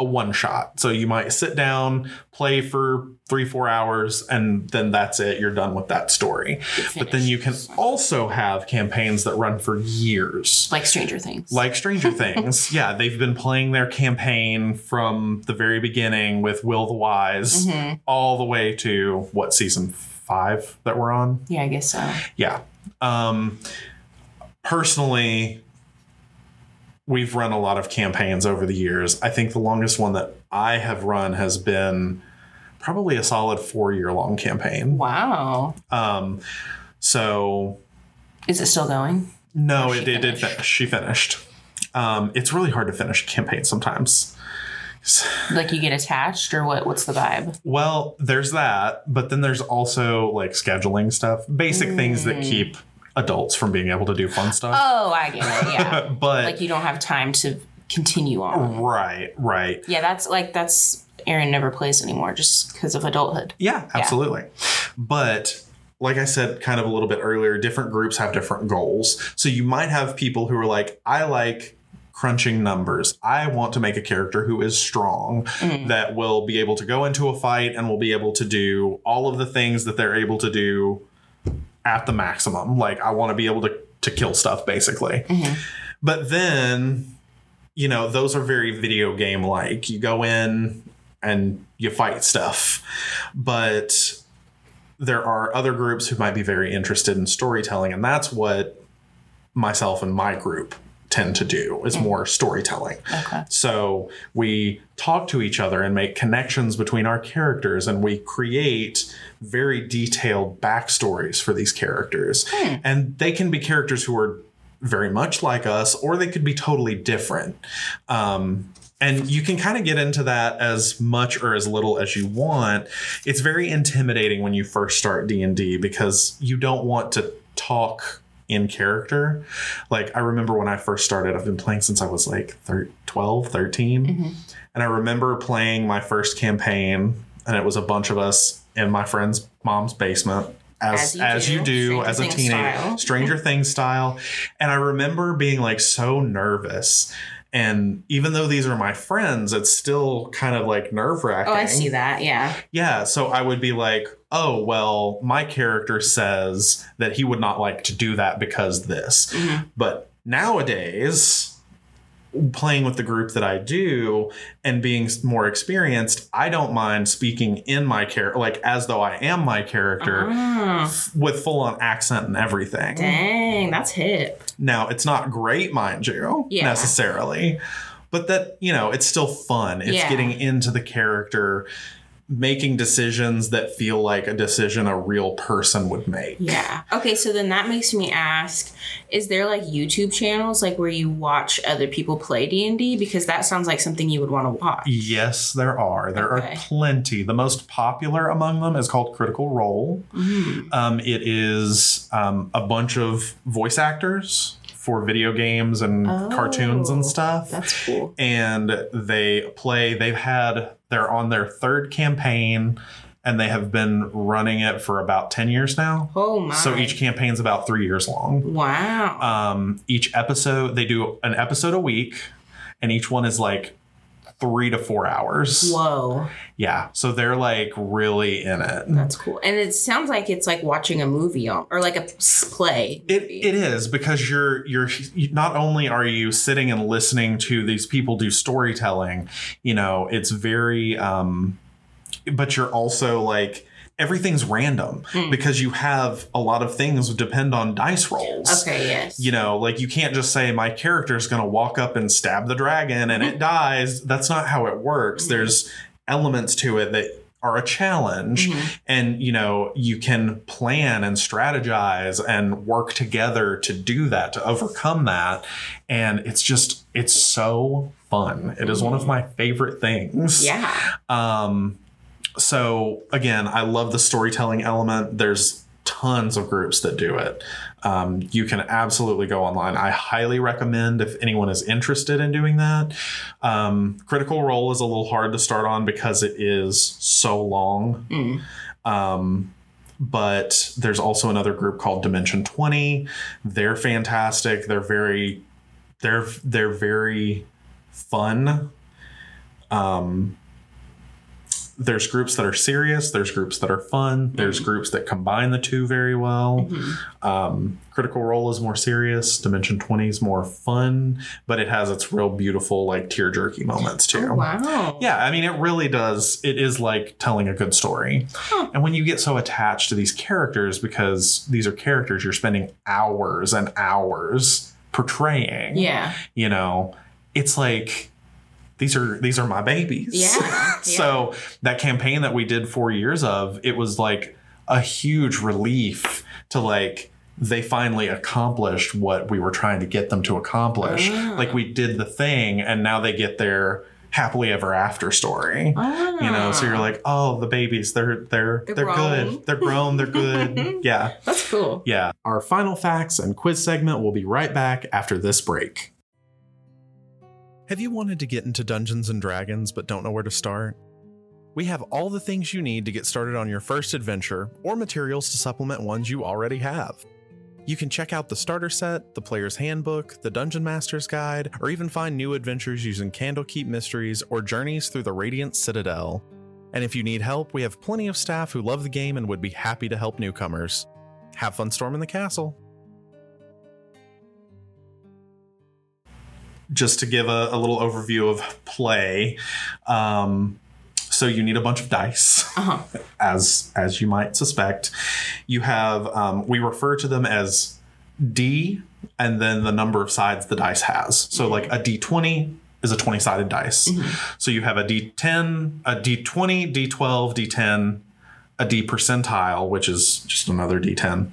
Speaker 2: a one shot. So you might sit down, play for three, four hours, and then that's it. You're done with that story. But then you can also have campaigns that run for years.
Speaker 1: like Stranger Things.
Speaker 2: Like Stranger Things. Yeah, they've been playing their campaign from the very beginning with Will the Wise all the way to what season five that we're on?
Speaker 1: yeah, I guess so.
Speaker 2: Yeah. Um, personally, we've run a lot of campaigns over the years. I think the longest one that I have run has been probably a solid four year long campaign.
Speaker 1: Wow.
Speaker 2: Um, so
Speaker 1: Is it still going?
Speaker 2: no, it, it did finish. She finished. Um, it's really hard to finish a campaign sometimes.
Speaker 1: Like you get attached, or what? What's the vibe?
Speaker 2: Well, there's that, but then there's also like scheduling stuff, basic things that keep adults from being able to do fun stuff.
Speaker 1: Oh, I get it. Yeah.
Speaker 2: but
Speaker 1: like you don't have time to continue on.
Speaker 2: right, right.
Speaker 1: Yeah, that's like that's Aaron never plays anymore just because of adulthood.
Speaker 2: Yeah, absolutely. But like I said kind of a little bit earlier, different groups have different goals. So you might have people who are like, I like crunching numbers. I want to make a character who is strong mm. that will be able to go into a fight and will be able to do all of the things that they're able to do at the maximum. Like I want to be able to to kill stuff basically. Mm-hmm. But then you know, those are very video game like. You go in and you fight stuff. But there are other groups who might be very interested in storytelling, and that's what myself and my group tend to do is more storytelling.
Speaker 1: Okay.
Speaker 2: So we talk to each other and make connections between our characters, and we create very detailed backstories for these characters. And they can be characters who are very much like us, or they could be totally different. Um, and you can kind of get into that as much or as little as you want. It's very intimidating when you first start D&D because you don't want to talk in character. Like I remember when I first started, I've been playing since I was like thir- 12, 13. Mm-hmm. And I remember playing my first campaign and it was a bunch of us in my friend's mom's basement as
Speaker 1: As
Speaker 2: as
Speaker 1: you
Speaker 2: you
Speaker 1: do,
Speaker 2: do,
Speaker 1: Stranger
Speaker 2: as a teenager. Stranger Things style. And I remember being like so nervous. And even though these are my friends, it's still kind of like nerve wracking.
Speaker 1: Oh, I see that. Yeah.
Speaker 2: Yeah, so I would be like, oh, well, my character says that he would not like to do that because this.
Speaker 1: Mhm.
Speaker 2: But nowadays, playing with the group that I do and being more experienced, I don't mind speaking in my character, like as though I am my character
Speaker 1: Ah,
Speaker 2: f- with full on accent and everything.
Speaker 1: dang, that's hip.
Speaker 2: Now, it's not great, mind you,
Speaker 1: Yeah.
Speaker 2: necessarily, but that, you know, it's still fun. It's
Speaker 1: Yeah.
Speaker 2: getting into the character, making decisions that feel like a decision a real person would make.
Speaker 1: Yeah. Okay, so then that makes me ask: Is there like YouTube channels like where you watch other people play D and D? Because that sounds like something you would want to watch.
Speaker 2: Yes, there are. There
Speaker 1: Okay.
Speaker 2: are plenty. The most popular among them is called Critical Role.
Speaker 1: Mm.
Speaker 2: Um, it is um, a bunch of voice actors for video games and cartoons
Speaker 1: Oh,
Speaker 2: and stuff.
Speaker 1: That's cool.
Speaker 2: and they play they've had they're on their third campaign and they have been running it for about 10 years now
Speaker 1: Oh my!
Speaker 2: so each campaign's about three years long
Speaker 1: wow.
Speaker 2: um, each episode they do an episode a week and each one is like three to four hours
Speaker 1: Whoa,
Speaker 2: yeah so they're like really in it
Speaker 1: that's cool. And it sounds like it's like watching a movie or like a play.
Speaker 2: It, it is because you're you're not only are you sitting and listening to these people do storytelling, you know, it's very um but you're also like everything's random
Speaker 1: Mm.
Speaker 2: because you have a lot of things depend on dice rolls.
Speaker 1: Okay. Yes.
Speaker 2: You know, like you can't just say my character is going to walk up and stab the dragon and
Speaker 1: Mm-hmm.
Speaker 2: it dies. That's not how it works. There's elements to it that are a challenge
Speaker 1: Mhm.
Speaker 2: and you know you can plan and strategize and work together to do that to overcome that and it's just it's so fun it is one of my favorite things
Speaker 1: Yeah.
Speaker 2: um so again i love the storytelling element there's tons of groups that do it um, you can absolutely go online i highly recommend if anyone is interested in doing that um, critical role is a little hard to start on because it is so long
Speaker 1: Mm.
Speaker 2: um, but there's also another group called Dimension 20. They're fantastic. They're very they're they're very fun. Um there's groups that are serious, there's groups that are fun, there's groups that combine the two very well.
Speaker 1: Mhm.
Speaker 2: Um, Critical Role is more serious, Dimension 20 is more fun, but it has its real beautiful like tear jerky moments too.
Speaker 1: Oh, wow.
Speaker 2: Yeah, I mean, it really does. It is like telling a good story.
Speaker 1: Huh.
Speaker 2: And when you get so attached to these characters, because these are characters you're spending hours and hours portraying,
Speaker 1: Yeah.
Speaker 2: you know, it's like these are these are my babies.
Speaker 1: Yeah,
Speaker 2: so that campaign that we did four years of, it was like a huge relief to like they finally accomplished what we were trying to get them to accomplish.
Speaker 1: Ah.
Speaker 2: Like we did the thing, and now they get their happily ever after story. You know, so you're like, oh, the babies, they're they're
Speaker 1: They're
Speaker 2: they're, good. They're grown. They're good. yeah.
Speaker 1: That's cool.
Speaker 2: Yeah. Our final facts and quiz segment will be right back after this break.
Speaker 5: Have you wanted to get into Dungeons and Dragons but don't know where to start? We have all the things you need to get started on your first adventure or materials to supplement ones you already have. You can check out the starter set, the player's handbook, the Dungeon Master's Guide, or even find new adventures using Candlekeep Mysteries or journeys through the Radiant Citadel. And if you need help, we have plenty of staff who love the game and would be happy to help newcomers. Have fun storming the castle.
Speaker 2: Just to give a, a little overview of play. Um, so you need a bunch of dice
Speaker 1: Uh-huh.
Speaker 2: as as you might suspect. You have um, we refer to them as d and then the number of sides the dice has. So like a d20 is a 20 sided dice so you have a d10 a d20 d12 d10 a d percentile which is just another d10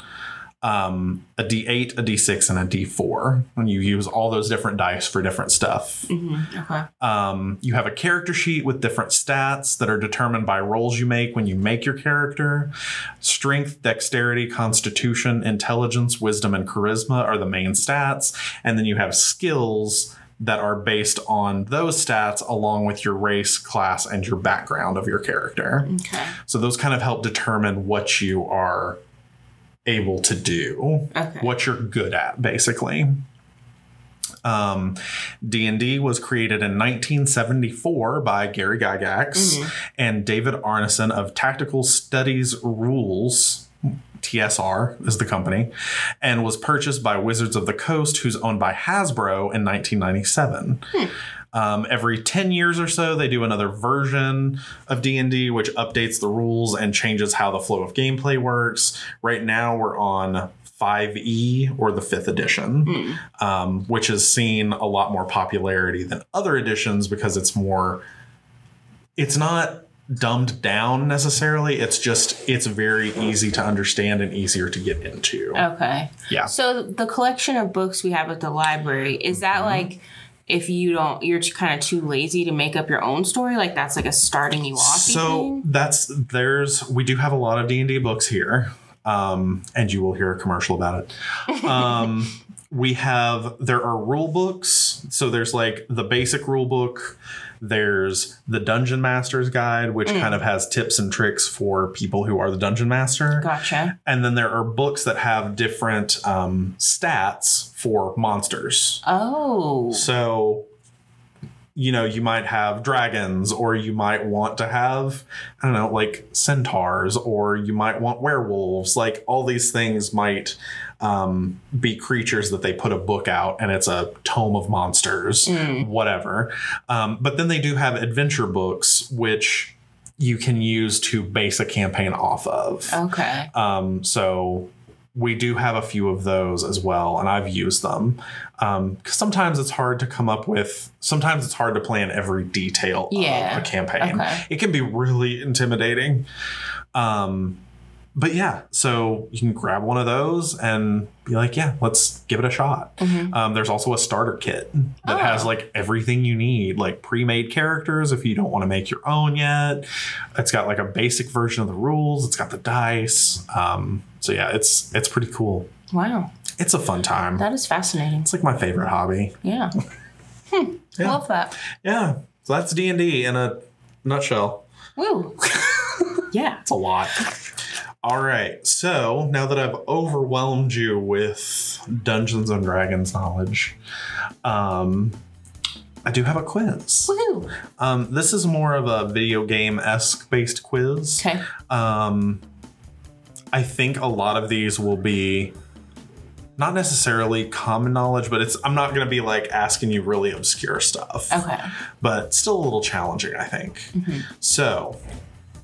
Speaker 2: um, a D8, a D6, and a D4. And you use all those different dice for different stuff.
Speaker 1: Mm-hmm. Okay.
Speaker 2: Um, you have a character sheet with different stats that are determined by rolls you make when you make your character. Strength, dexterity, constitution, intelligence, wisdom, and charisma are the main stats. And then you have skills that are based on those stats along with your race, class, and your background of your character.
Speaker 1: Okay.
Speaker 2: So those kind of help determine what you are able to do
Speaker 1: Okay.
Speaker 2: what you're good at basically. Um, d&d was created in 1974 by gary gygax and david arneson of tactical studies rules tsr is the company and was purchased by wizards of the coast who's owned by hasbro in 1997 um, every 10 years or so they do another version of d&d which updates the rules and changes how the flow of gameplay works. Right now we're on 5e or the fifth edition um, which has seen a lot more popularity than other editions because it's more it's not dumbed down necessarily. It's just it's very easy to understand and easier to get into.
Speaker 1: Okay.
Speaker 2: yeah.
Speaker 1: So the collection of books we have at the library is that
Speaker 2: Mm-hmm.
Speaker 1: like if you don't you're kind of too lazy to make up your own story like that's like a starting you off
Speaker 2: so
Speaker 1: thing?
Speaker 2: that's there's we do have a lot of d&d books here um, and you will hear a commercial about it um, we have there are rule books so there's like the basic rule book there's the dungeon master's guide which kind of has tips and tricks for people who are the dungeon master
Speaker 1: Gotcha.
Speaker 2: and then there are books that have different um, stats for monsters
Speaker 1: Oh.
Speaker 2: so, you know, you might have dragons, or you might want to have, I don't know, like centaurs, or you might want werewolves. Like all these things might um, be creatures that they put a book out and it's a tome of monsters, whatever. Um, but then they do have adventure books, which you can use to base a campaign off of.
Speaker 1: Okay.
Speaker 2: Um, so we do have a few of those as well, and I've used them. Um, 'cause sometimes it's hard to come up with. Sometimes it's hard to plan every detail
Speaker 1: Yeah.
Speaker 2: of a campaign.
Speaker 1: Okay.
Speaker 2: It can be really intimidating. Um, but yeah, so you can grab one of those and be like, yeah, let's give it a shot. Um, there's also a starter kit that has
Speaker 1: Oh.
Speaker 2: like everything you need, like pre-made characters if you don't want to make your own yet. It's got like a basic version of the rules. It's got the dice. Um, so yeah, it's it's pretty cool.
Speaker 1: Wow.
Speaker 2: It's a fun time.
Speaker 1: That is fascinating.
Speaker 2: It's like my favorite hobby.
Speaker 1: Yeah. Hmm.
Speaker 2: Yeah.
Speaker 1: Love that.
Speaker 2: Yeah. So that's D and D in a nutshell.
Speaker 1: Woo. yeah.
Speaker 2: It's a lot. All right. So now that I've overwhelmed you with Dungeons and Dragons knowledge, um, I do have a quiz.
Speaker 1: Woo.
Speaker 2: Um, this is more of a video game esque based quiz.
Speaker 1: Okay.
Speaker 2: Um, I think a lot of these will be not necessarily common knowledge, but it's I'm not going to be like asking you really obscure stuff
Speaker 1: Okay.
Speaker 2: but still a little challenging, I think. So,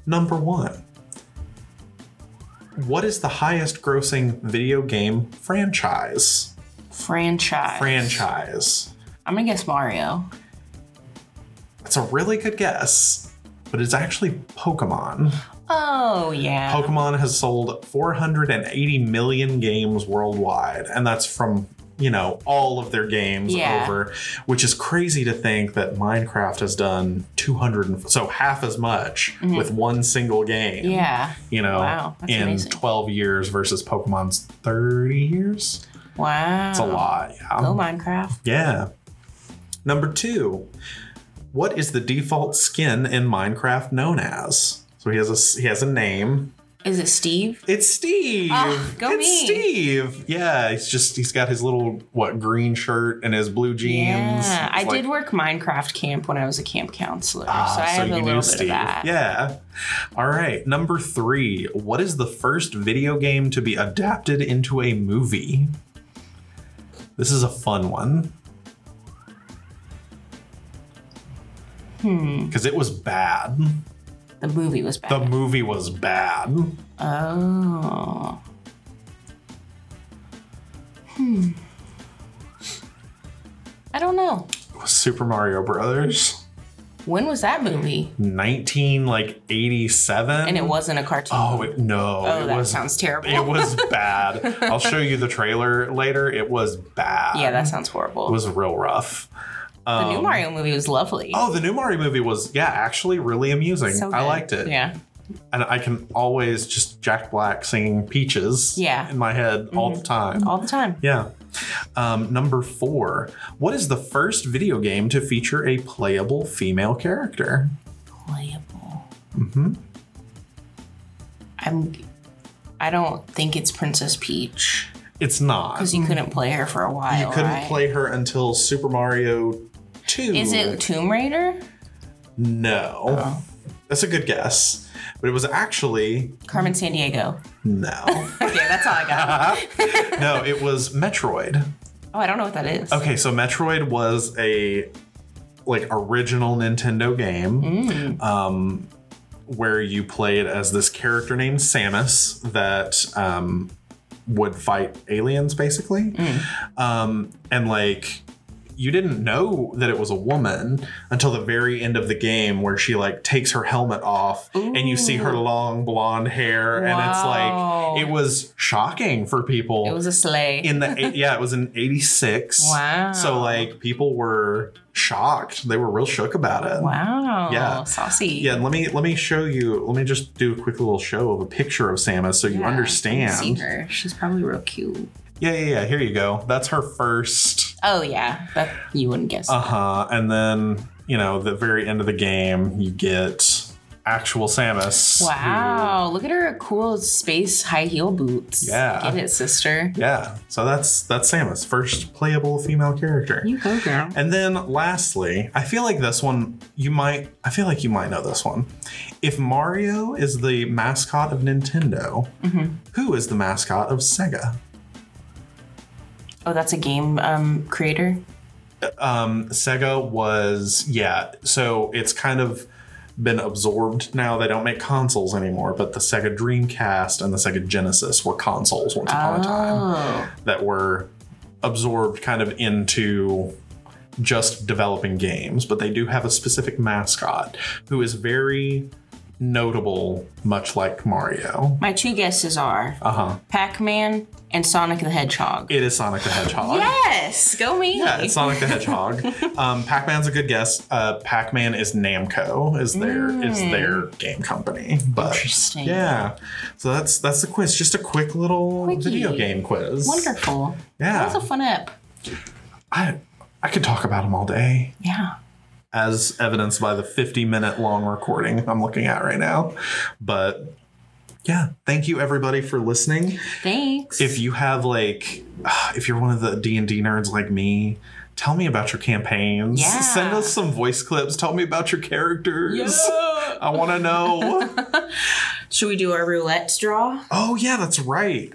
Speaker 2: number one What is the highest grossing video game franchise?
Speaker 1: Franchise.
Speaker 2: Franchise.
Speaker 1: I'm gonna guess Mario.
Speaker 2: That's a really good guess, but it's actually Pokemon.
Speaker 1: Oh yeah.
Speaker 2: Pokemon has sold 480 million games worldwide, and that's from you know all of their games
Speaker 1: Yeah.
Speaker 2: over, which is crazy to think that Minecraft has done 200 and so half as much with one single game.
Speaker 1: Mm-hmm. yeah.
Speaker 2: you know,
Speaker 1: Wow,
Speaker 2: in
Speaker 1: amazing.
Speaker 2: 12 years versus Pokemon's 30 years.
Speaker 1: Wow.
Speaker 2: It's a lot. Yeah.
Speaker 1: Go Minecraft.
Speaker 2: Yeah. Number two, what is the default skin in Minecraft known as? So he has a he has a name.
Speaker 1: Is it Steve?
Speaker 2: It's Steve.
Speaker 1: Oh, go
Speaker 2: it's
Speaker 1: me.
Speaker 2: Steve. Yeah, he's just he's got his little what green shirt and his blue jeans.
Speaker 1: Yeah, I
Speaker 2: It's
Speaker 1: did work Minecraft camp when I was a camp counselor,
Speaker 2: Ah,
Speaker 1: so I have a little bit of that.
Speaker 2: Yeah. All right. Number three. What is the first video game to be adapted into a movie? This is a fun one. Hmm. Because it was bad.
Speaker 1: The movie was bad.
Speaker 2: The movie was bad.
Speaker 1: oh. Hmm. I don't know.
Speaker 2: Super Mario Brothers.
Speaker 1: When was that movie?
Speaker 2: 19 like 87.
Speaker 1: And it wasn't a cartoon.
Speaker 2: Oh it, no!
Speaker 1: Oh,
Speaker 2: it
Speaker 1: that
Speaker 2: was.
Speaker 1: sounds terrible.
Speaker 2: It was bad. I'll show you the trailer later. It was bad.
Speaker 1: yeah, that sounds horrible.
Speaker 2: It was real rough.
Speaker 1: The new Mario movie was lovely.
Speaker 2: Oh, the new Mario movie was yeah, actually really amusing.
Speaker 1: So
Speaker 2: I liked it.
Speaker 1: Yeah.
Speaker 2: And I can always just Jack Black singing Peaches
Speaker 1: Yeah. Mm-hmm.
Speaker 2: in my head all the time.
Speaker 1: All the time.
Speaker 2: Yeah. Um, number four. What is the first video game to feature a playable female character?
Speaker 1: Playable.
Speaker 2: Mm-hmm.
Speaker 1: I'm I don't think it's Princess Peach
Speaker 2: It's not.
Speaker 1: because you couldn't play her for a while.
Speaker 2: You couldn't
Speaker 1: right?
Speaker 2: play her until Super Mario 2.
Speaker 1: Is it Tomb Raider?
Speaker 2: No.
Speaker 1: Oh.
Speaker 2: That's a good guess. But it was actually
Speaker 1: Carmen Sandiego.
Speaker 2: no.
Speaker 1: Okay, that's all I got.
Speaker 2: no, it was Metroid.
Speaker 1: Oh, I don't know what that is.
Speaker 2: Okay, so Metroid was a like original Nintendo game
Speaker 1: Mm.
Speaker 2: um, where you played as this character named Samus that um, would fight aliens, basically. Um, and like you didn't know that it was a woman until the very end of the game where she like takes her helmet off and you see her long blonde hair and it's like it was shocking for people
Speaker 1: It was a sleigh.
Speaker 2: in the yeah, it was in '86.
Speaker 1: Wow.
Speaker 2: So like people were shocked. They were real shook about it.
Speaker 1: wow.
Speaker 2: Yeah.
Speaker 1: Saucy.
Speaker 2: Yeah, let me let me show you. Let me just do a quick little show of a picture of Samus so you
Speaker 1: Yeah, can See
Speaker 2: understand.
Speaker 1: her. She's probably real cute.
Speaker 2: Yeah, yeah, yeah. Here you go. That's her first.
Speaker 1: Oh yeah, that you wouldn't guess.
Speaker 2: Uh huh. And then you know the very end of the game, you get actual Samus. who-
Speaker 1: wow, look at her cool space high heel boots.
Speaker 2: Yeah.
Speaker 1: get it, sister.
Speaker 2: yeah. So that's that's Samus, first playable female character.
Speaker 1: You go, girl.
Speaker 2: And then lastly, I feel like this one you might I feel like you might know this one. If Mario is the mascot of Nintendo,
Speaker 1: Mm-hmm.
Speaker 2: who is the mascot of Sega?
Speaker 1: Oh, that's a game um, creator.
Speaker 2: Um Sega was yeah, so it's kind of been absorbed now. They don't make consoles anymore, but the Sega Dreamcast and the Sega Genesis were consoles once upon a time
Speaker 1: Oh,
Speaker 2: that were absorbed kind of into just developing games, but they do have a specific mascot who is very notable, much like Mario.
Speaker 1: my two guesses are
Speaker 2: Uh huh.
Speaker 1: Pac-Man and Sonic the Hedgehog.
Speaker 2: It is Sonic the Hedgehog.
Speaker 1: yes, go me.
Speaker 2: Yeah, it's Sonic the Hedgehog. Um, Pac-Man's a good guess. Uh, Pac-Man is Namco, is their is their game company. But
Speaker 1: Interesting.
Speaker 2: yeah, so that's that's the quiz. Just a quick little
Speaker 1: Quickie.
Speaker 2: video game quiz.
Speaker 1: Wonderful.
Speaker 2: Yeah.
Speaker 1: That was a fun app.
Speaker 2: I I could talk about them all day.
Speaker 1: Yeah.
Speaker 2: As evidenced by the 50 minute long recording I'm looking at right now. But yeah, thank you everybody for listening.
Speaker 1: Thanks.
Speaker 2: If you have like if you're one of the D&D nerds like me, tell me about your campaigns.
Speaker 1: Yeah.
Speaker 2: Send us some voice clips. Tell me about your characters. Yeah. I want to know.
Speaker 1: Should we do our roulette draw?
Speaker 2: oh yeah, that's right.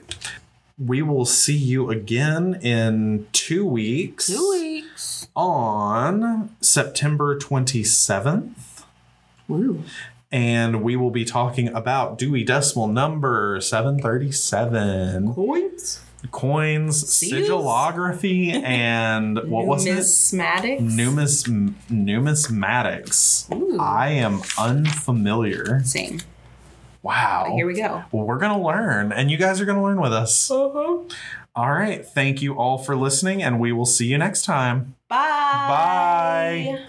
Speaker 2: We will see you again in 2 weeks.
Speaker 1: Two weeks.
Speaker 2: On September 27th.
Speaker 1: Woo.
Speaker 2: and we will be talking about Dewey Decimal number 737
Speaker 1: Coins?
Speaker 2: coins,
Speaker 1: Seals?
Speaker 2: sigillography, and what was it?
Speaker 1: Numismatics?
Speaker 2: Numis, numismatics.
Speaker 1: Ooh.
Speaker 2: I am unfamiliar.
Speaker 1: Same.
Speaker 2: Wow.
Speaker 1: Here we go.
Speaker 2: Well, we're going to learn, and you guys are going to learn with us.
Speaker 1: Uh-huh.
Speaker 2: All right. Thank you all for listening, and we will see you next time.
Speaker 1: Bye.
Speaker 2: Bye.